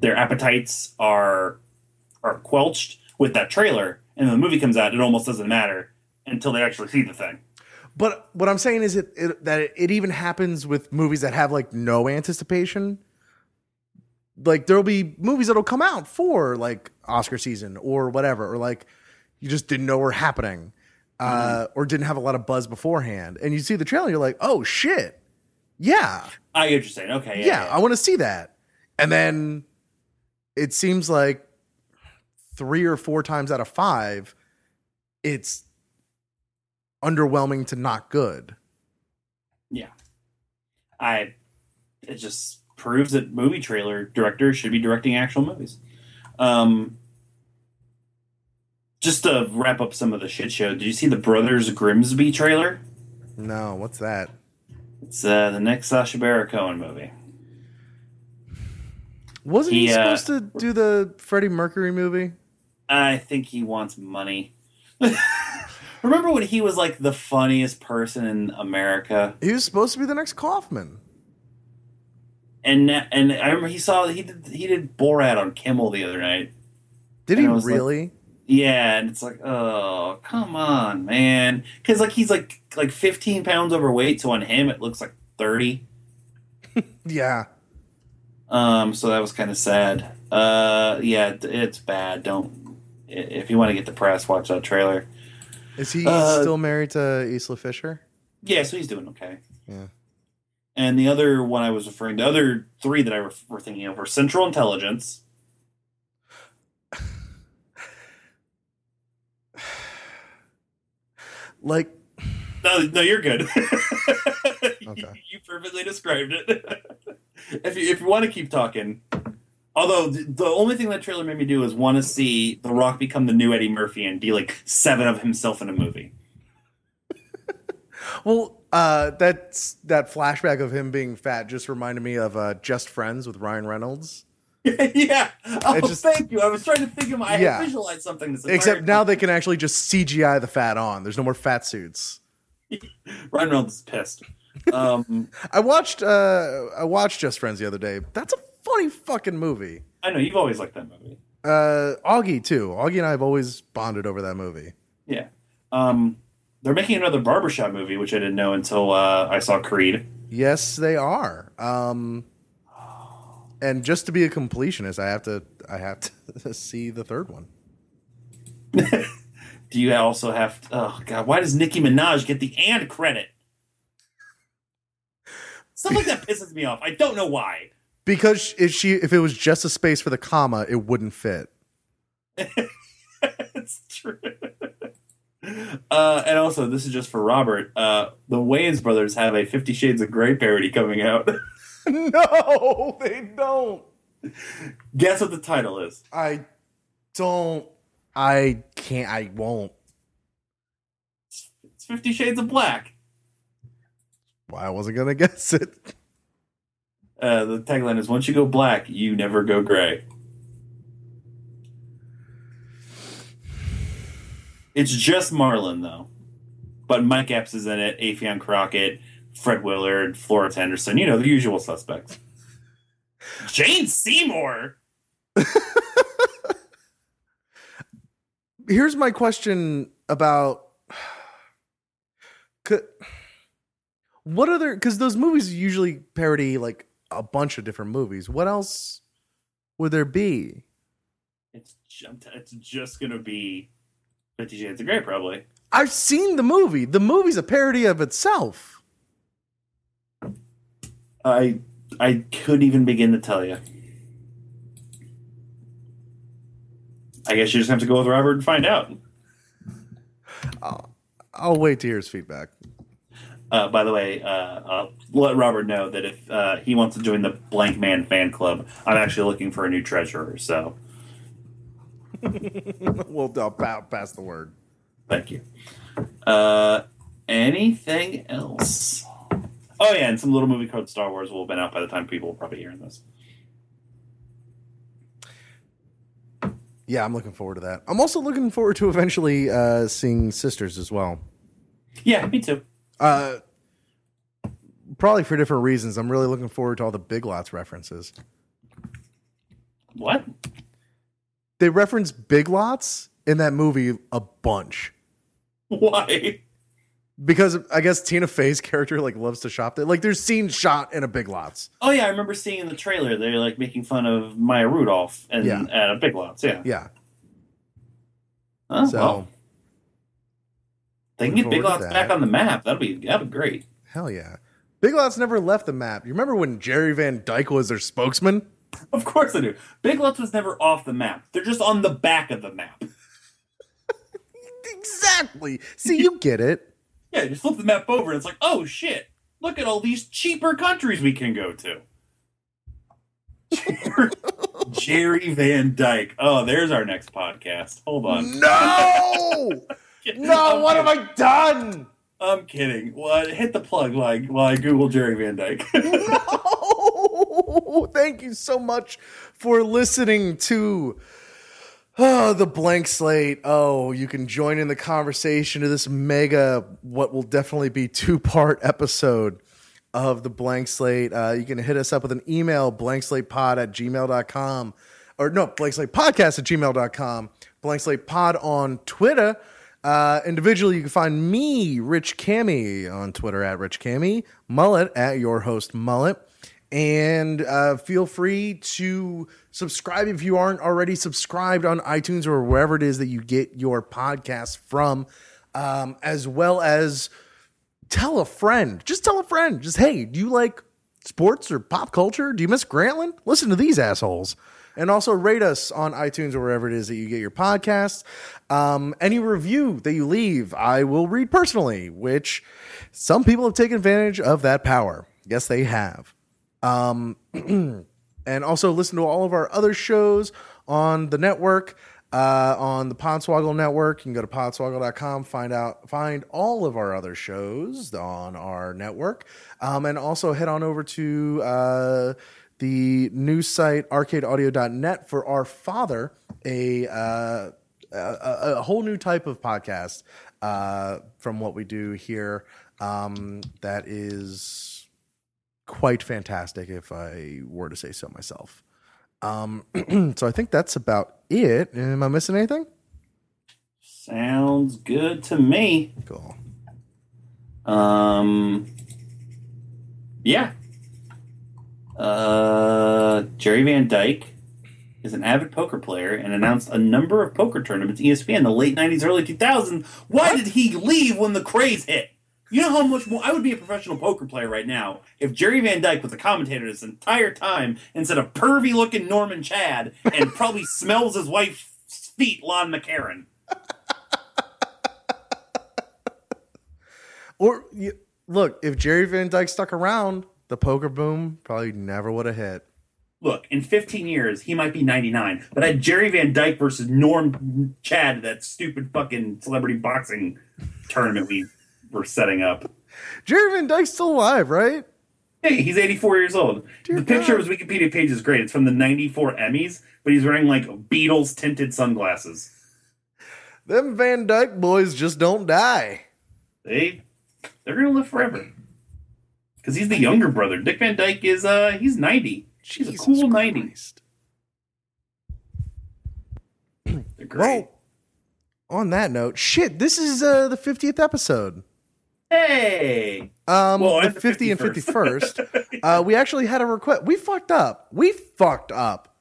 their appetites are are quelched with that trailer, and the movie comes out, it almost doesn't matter until they actually see the thing. But what I'm saying is it, it that it, it even happens with movies that have like no anticipation. Like there'll be movies that'll come out for like Oscar season or whatever, or like you just didn't know were happening, uh, or didn't have a lot of buzz beforehand, and you see the trailer, you're like, oh shit, yeah, I get what you're saying. Okay, yeah, yeah, yeah. I want to see that, and then it seems like three or four times out of five, it's underwhelming to not good. Yeah. I it just proves that movie trailer directors should be directing actual movies. Um just to wrap up some of the shit show, did you see the Brothers Grimsby trailer? No, what's that? It's uh, the next Sacha Baron Cohen movie. Wasn't he, He, uh, supposed to do the Freddie Mercury movie? I think he wants money. Remember when he was like the funniest person in America? He was supposed to be the next Kaufman. And and I remember he saw he did he did Borat on Kimmel the other night. Did And he was like- really? Yeah, and it's like, oh, come on, man. Because like he's like like 15 pounds overweight, so on him it looks like 30. yeah. Um, so that was kind of sad. Uh, yeah, it's bad. Don't if you want to get depressed, watch that trailer. Is he Uh, still married to Isla Fisher? Yeah, so he's doing okay. Yeah. And the other one I was referring, the other three that I were, were thinking of were Central Intelligence. Like, No, no, you're good. Okay. you perfectly described it. if you if you want to keep talking, although the, the only thing that trailer made me do is want to see The Rock become the new Eddie Murphy and be like seven of himself in a movie. well, uh, that's that flashback of him being fat just reminded me of uh, Just Friends with Ryan Reynolds. yeah. Oh, just- thank you. I was trying to think of. I Yeah. had visualized something. This Except now they can actually just CGI the fat on. There's no more fat suits. Ryan Reynolds is pissed. Um, I watched uh, I watched Just Friends the other day. That's a funny fucking movie. I know you've always liked that movie. Uh, Augie too. Augie and I have always bonded over that movie. Yeah. Um, they're making another barbershop movie, which I didn't know until uh, I saw Creed. Yes, they are. Um, and just to be a completionist, I have to I have to see the third one. Do you also have? oh God, why does Nicki Minaj get the and credit? Stuff like that pisses me off. I don't know why. Because if she if it was just a space for the comma, it wouldn't fit. it's true. Uh, and also, this is just for Robert. Uh, the Wayans brothers have a Fifty Shades of Grey parody coming out. no, they don't. Guess what the title is? I don't. I can't. I won't. It's Fifty Shades of Black. Well, I wasn't gonna guess it. Uh, the tagline is "Once you go black, you never go gray." It's just Marlon though, but Mike Epps is in it. Affion Crockett, Fred Willard, Florence Henderson. You know the usual suspects. Jane Seymour. Here's my question about. Could, What other? Because those movies usually parody like a bunch of different movies. What else would there be? It's ju- it's just gonna be Fifty Shades of Grey, probably. I've seen the movie. The movie's a parody of itself. I I couldn't even begin to tell you. I guess you just have to go with Robert and find out. I'll, I'll wait to hear his feedback. Uh, by the way, uh, I'll let Robert know that if uh, he wants to join the Blankman fan club, I'm actually looking for a new treasurer. So we'll I'll pass the word. thank you. Uh, anything else? Oh yeah, and some little movie called Star Wars will have been out by the time people will probably hearing this. Yeah, I'm looking forward to that. I'm also looking forward to eventually uh, seeing Sisters as well. Yeah, me too. Uh, probably for different reasons. I'm really looking forward to all the Big Lots references. What? They reference Big Lots in that movie a bunch Why? because I guess Tina Fey's character like loves to shop there. Like there's scenes shot in a Big Lots. Oh yeah, I remember seeing in the trailer they're like making fun of Maya Rudolph and Yeah. at a Big Lots. Yeah. Yeah. Oh, So well, they can get Big Lots back on the map. That'd be that'd be great. hell yeah. Big Lots never left the map. You remember when Jerry Van Dyke was their spokesman? Of course I do. Big Lots was never off the map. They're just on the back of the map. Exactly. See, you get it. Yeah, you flip the map over and it's like, oh shit, look at all these cheaper countries we can go to. Jerry Van Dyke. Oh, there's our next podcast. Hold on. No! No, I'm what have. I done? I'm kidding. Well, hit the plug I, while I Google Jerry Van Dyke. No! Thank you so much for listening to oh, the blank slate. Oh, you can join in the conversation to this mega, what will definitely be two part episode of the blank slate. Uh, you can hit us up with an email, blankslatepod at gmail.com. Or no, blank slate podcast at gmail.com. Blank slate pod on Twitter. Uh, individually, you can find me, Rich Cammy, on Twitter at Rich Cammy, Mullet at your host Mullet. And uh, feel free to subscribe if you aren't already subscribed on iTunes or wherever it is that you get your podcasts from, um, as well as tell a friend. Just tell a friend. Just, hey, do you like sports or pop culture? Do you miss Grantland? Listen to these assholes. And also rate us on iTunes or wherever it is that you get your podcasts. Um, any review that you leave, I will read personally, which some people have taken advantage of that power. Yes, they have. Um, and also listen to all of our other shows on the network, uh, on the Podswoggle network. You can go to podswoggle.com, find out, find all of our other shows on our network. Um, and also head on over to, uh, the news site arcadeaudio.net for our father, a, uh, a, a a whole new type of podcast uh, from what we do here um, that is quite fantastic, if I were to say so myself. Um, so I think that's about it. Am I missing anything? Sounds good to me. Cool. Um, yeah. Uh, Jerry Van Dyke is an avid poker player and announced a number of poker tournaments ESPN in the late 90s, early 2000s. Why did he leave when the craze hit? You know how much more I would be a professional poker player right now if Jerry Van Dyke was a commentator this entire time instead of pervy looking Norman Chad and probably smells his wife's feet, Lon McEachern. Or you, look, if Jerry Van Dyke stuck around, the poker boom probably never would have hit. look, in 15 years, he might be 99. But I had Jerry Van Dyke versus Norm Chad, that stupid fucking celebrity boxing tournament we were setting up. Jerry Van Dyke's still alive, right? Hey, he's 84 years old. Dear the picture God. of his Wikipedia page is great. It's from the 94 Emmys, but he's wearing like Beatles tinted sunglasses. Them Van Dyke boys just don't die. They they're gonna live forever. Because he's the younger brother. Dick Van Dyke is uh he's 90. She's a Jesus cool 90. They're great. Well, on that note, shit, this is uh, the 50th episode. Hey. Um, Well, the 50 and 51st. 51st, uh, we actually had a request. We fucked up. We fucked up.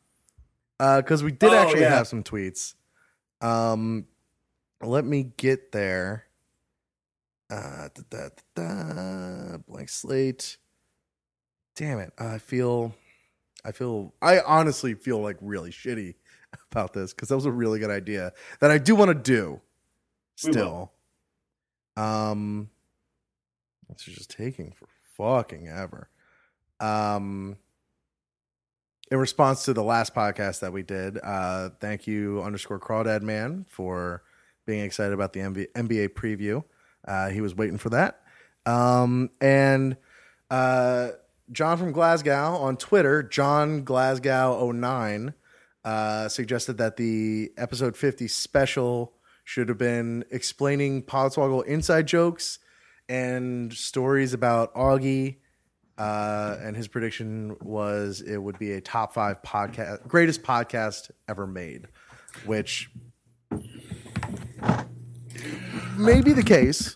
Uh, Because we did Oh, actually yeah. have some tweets. Um, let me get there. Uh, da, da, da, blank slate. Damn it. I feel, I feel, I honestly feel like really shitty about this because that was a really good idea that I do want to do still. Um, this is just taking for fucking ever. Um, in response to the last podcast that we did, uh, thank you underscore crawdad man for being excited about the MB- NBA preview. Uh, he was waiting for that. Um, and uh, John from Glasgow on Twitter, John Glasgow09, uh, suggested that the episode 50 special should have been explaining Podswoggle inside jokes and stories about Augie. Uh, and his prediction was it would be a top five podcast, greatest podcast ever made, which may be the case.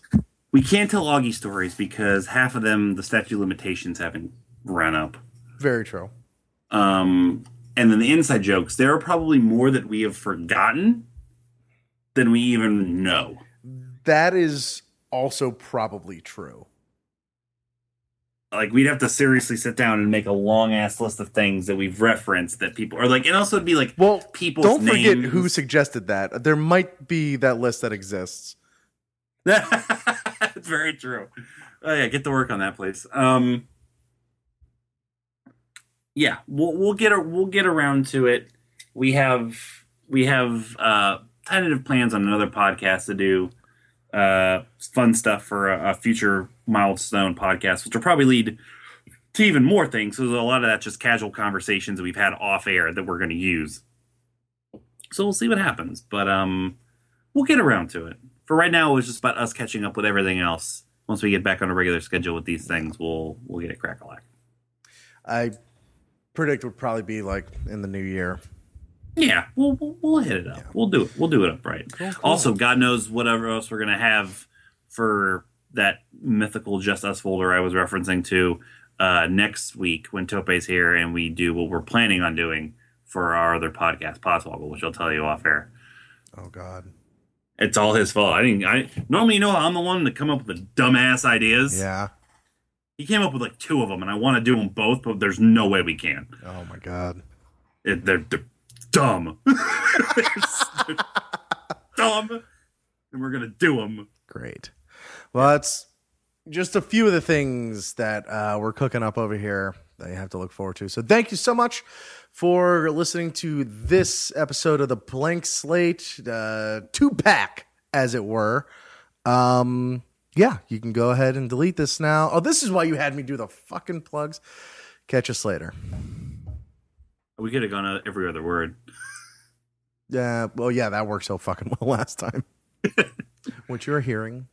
We can't tell Augie stories because half of them, the statute limitations haven't run up. Very true. Um, and then the inside jokes, there are probably more that we have forgotten than we even know. That is also probably true. Like we'd have to seriously sit down and make a long ass list of things that we've referenced that people are like, and also it'd be like, Well, people don't forget names. who suggested that. There might be that list that exists. That's very true. Oh yeah, get to work on that, please. Um, yeah, we'll we'll get a, we'll get around to it. We have we have uh, tentative plans on another podcast to do uh, fun stuff for a, a future milestone podcast, which will probably lead to even more things. So a lot of that just casual conversations that we've had off air that we're going to use. So we'll see what happens, but um, we'll get around to it. For right now, it was just about us catching up with everything else. Once we get back on a regular schedule with these things, we'll we'll get it crack a lack. I predict would probably be like in the new year. Yeah, we'll, we'll we'll hit it up. We'll do it. We'll do it up right. Cool, cool. Also, God knows whatever else we're gonna have for that mythical Just Us folder I was referencing to uh, next week when Tope's here and we do what we're planning on doing for our other podcast, Podswoggle, which I'll tell you off air. Oh God. It's all his fault. I didn't. I normally, you know, I'm the one to come up with the dumbass ideas. Yeah. He came up with like two of them, and I want to do them both, but there's no way we can. Oh my God. It, they're, they're dumb. dumb, and we're gonna do them. Great. Well, that's just a few of the things that uh, we're cooking up over here that you have to look forward to. So thank you so much for listening to this episode of the Blank Slate uh, two pack, as it were. Um, yeah, you can go ahead and delete this now. Oh, this is why you had me do the fucking plugs. Catch us later. We could have gone out every other word. Yeah, well, yeah, that worked so fucking well last time. what you're hearing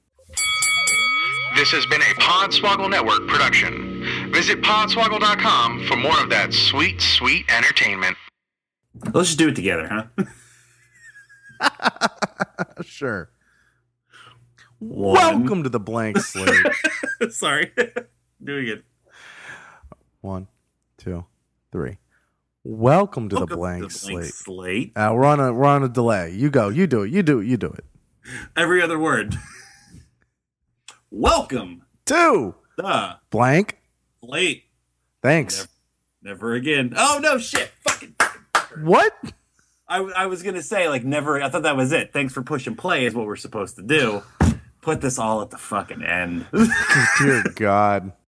This has been a Podswoggle Network production. Visit podswoggle.com for more of that sweet, sweet entertainment. Let's just do it together, huh? Sure. One. Welcome to the blank slate. Sorry, doing it. One, two, three. Welcome to the blank to the slate. slate. Uh, we're on a we're on a delay. You go. You do it. You do it. You do it. Every other word. Welcome to the blank. slate. Thanks. Never again. Oh no, shit! Fucking. What? I, I was gonna say like never. I thought that was it. Thanks for pushing play is what we're supposed to do. Put this all at the fucking end. Dear God.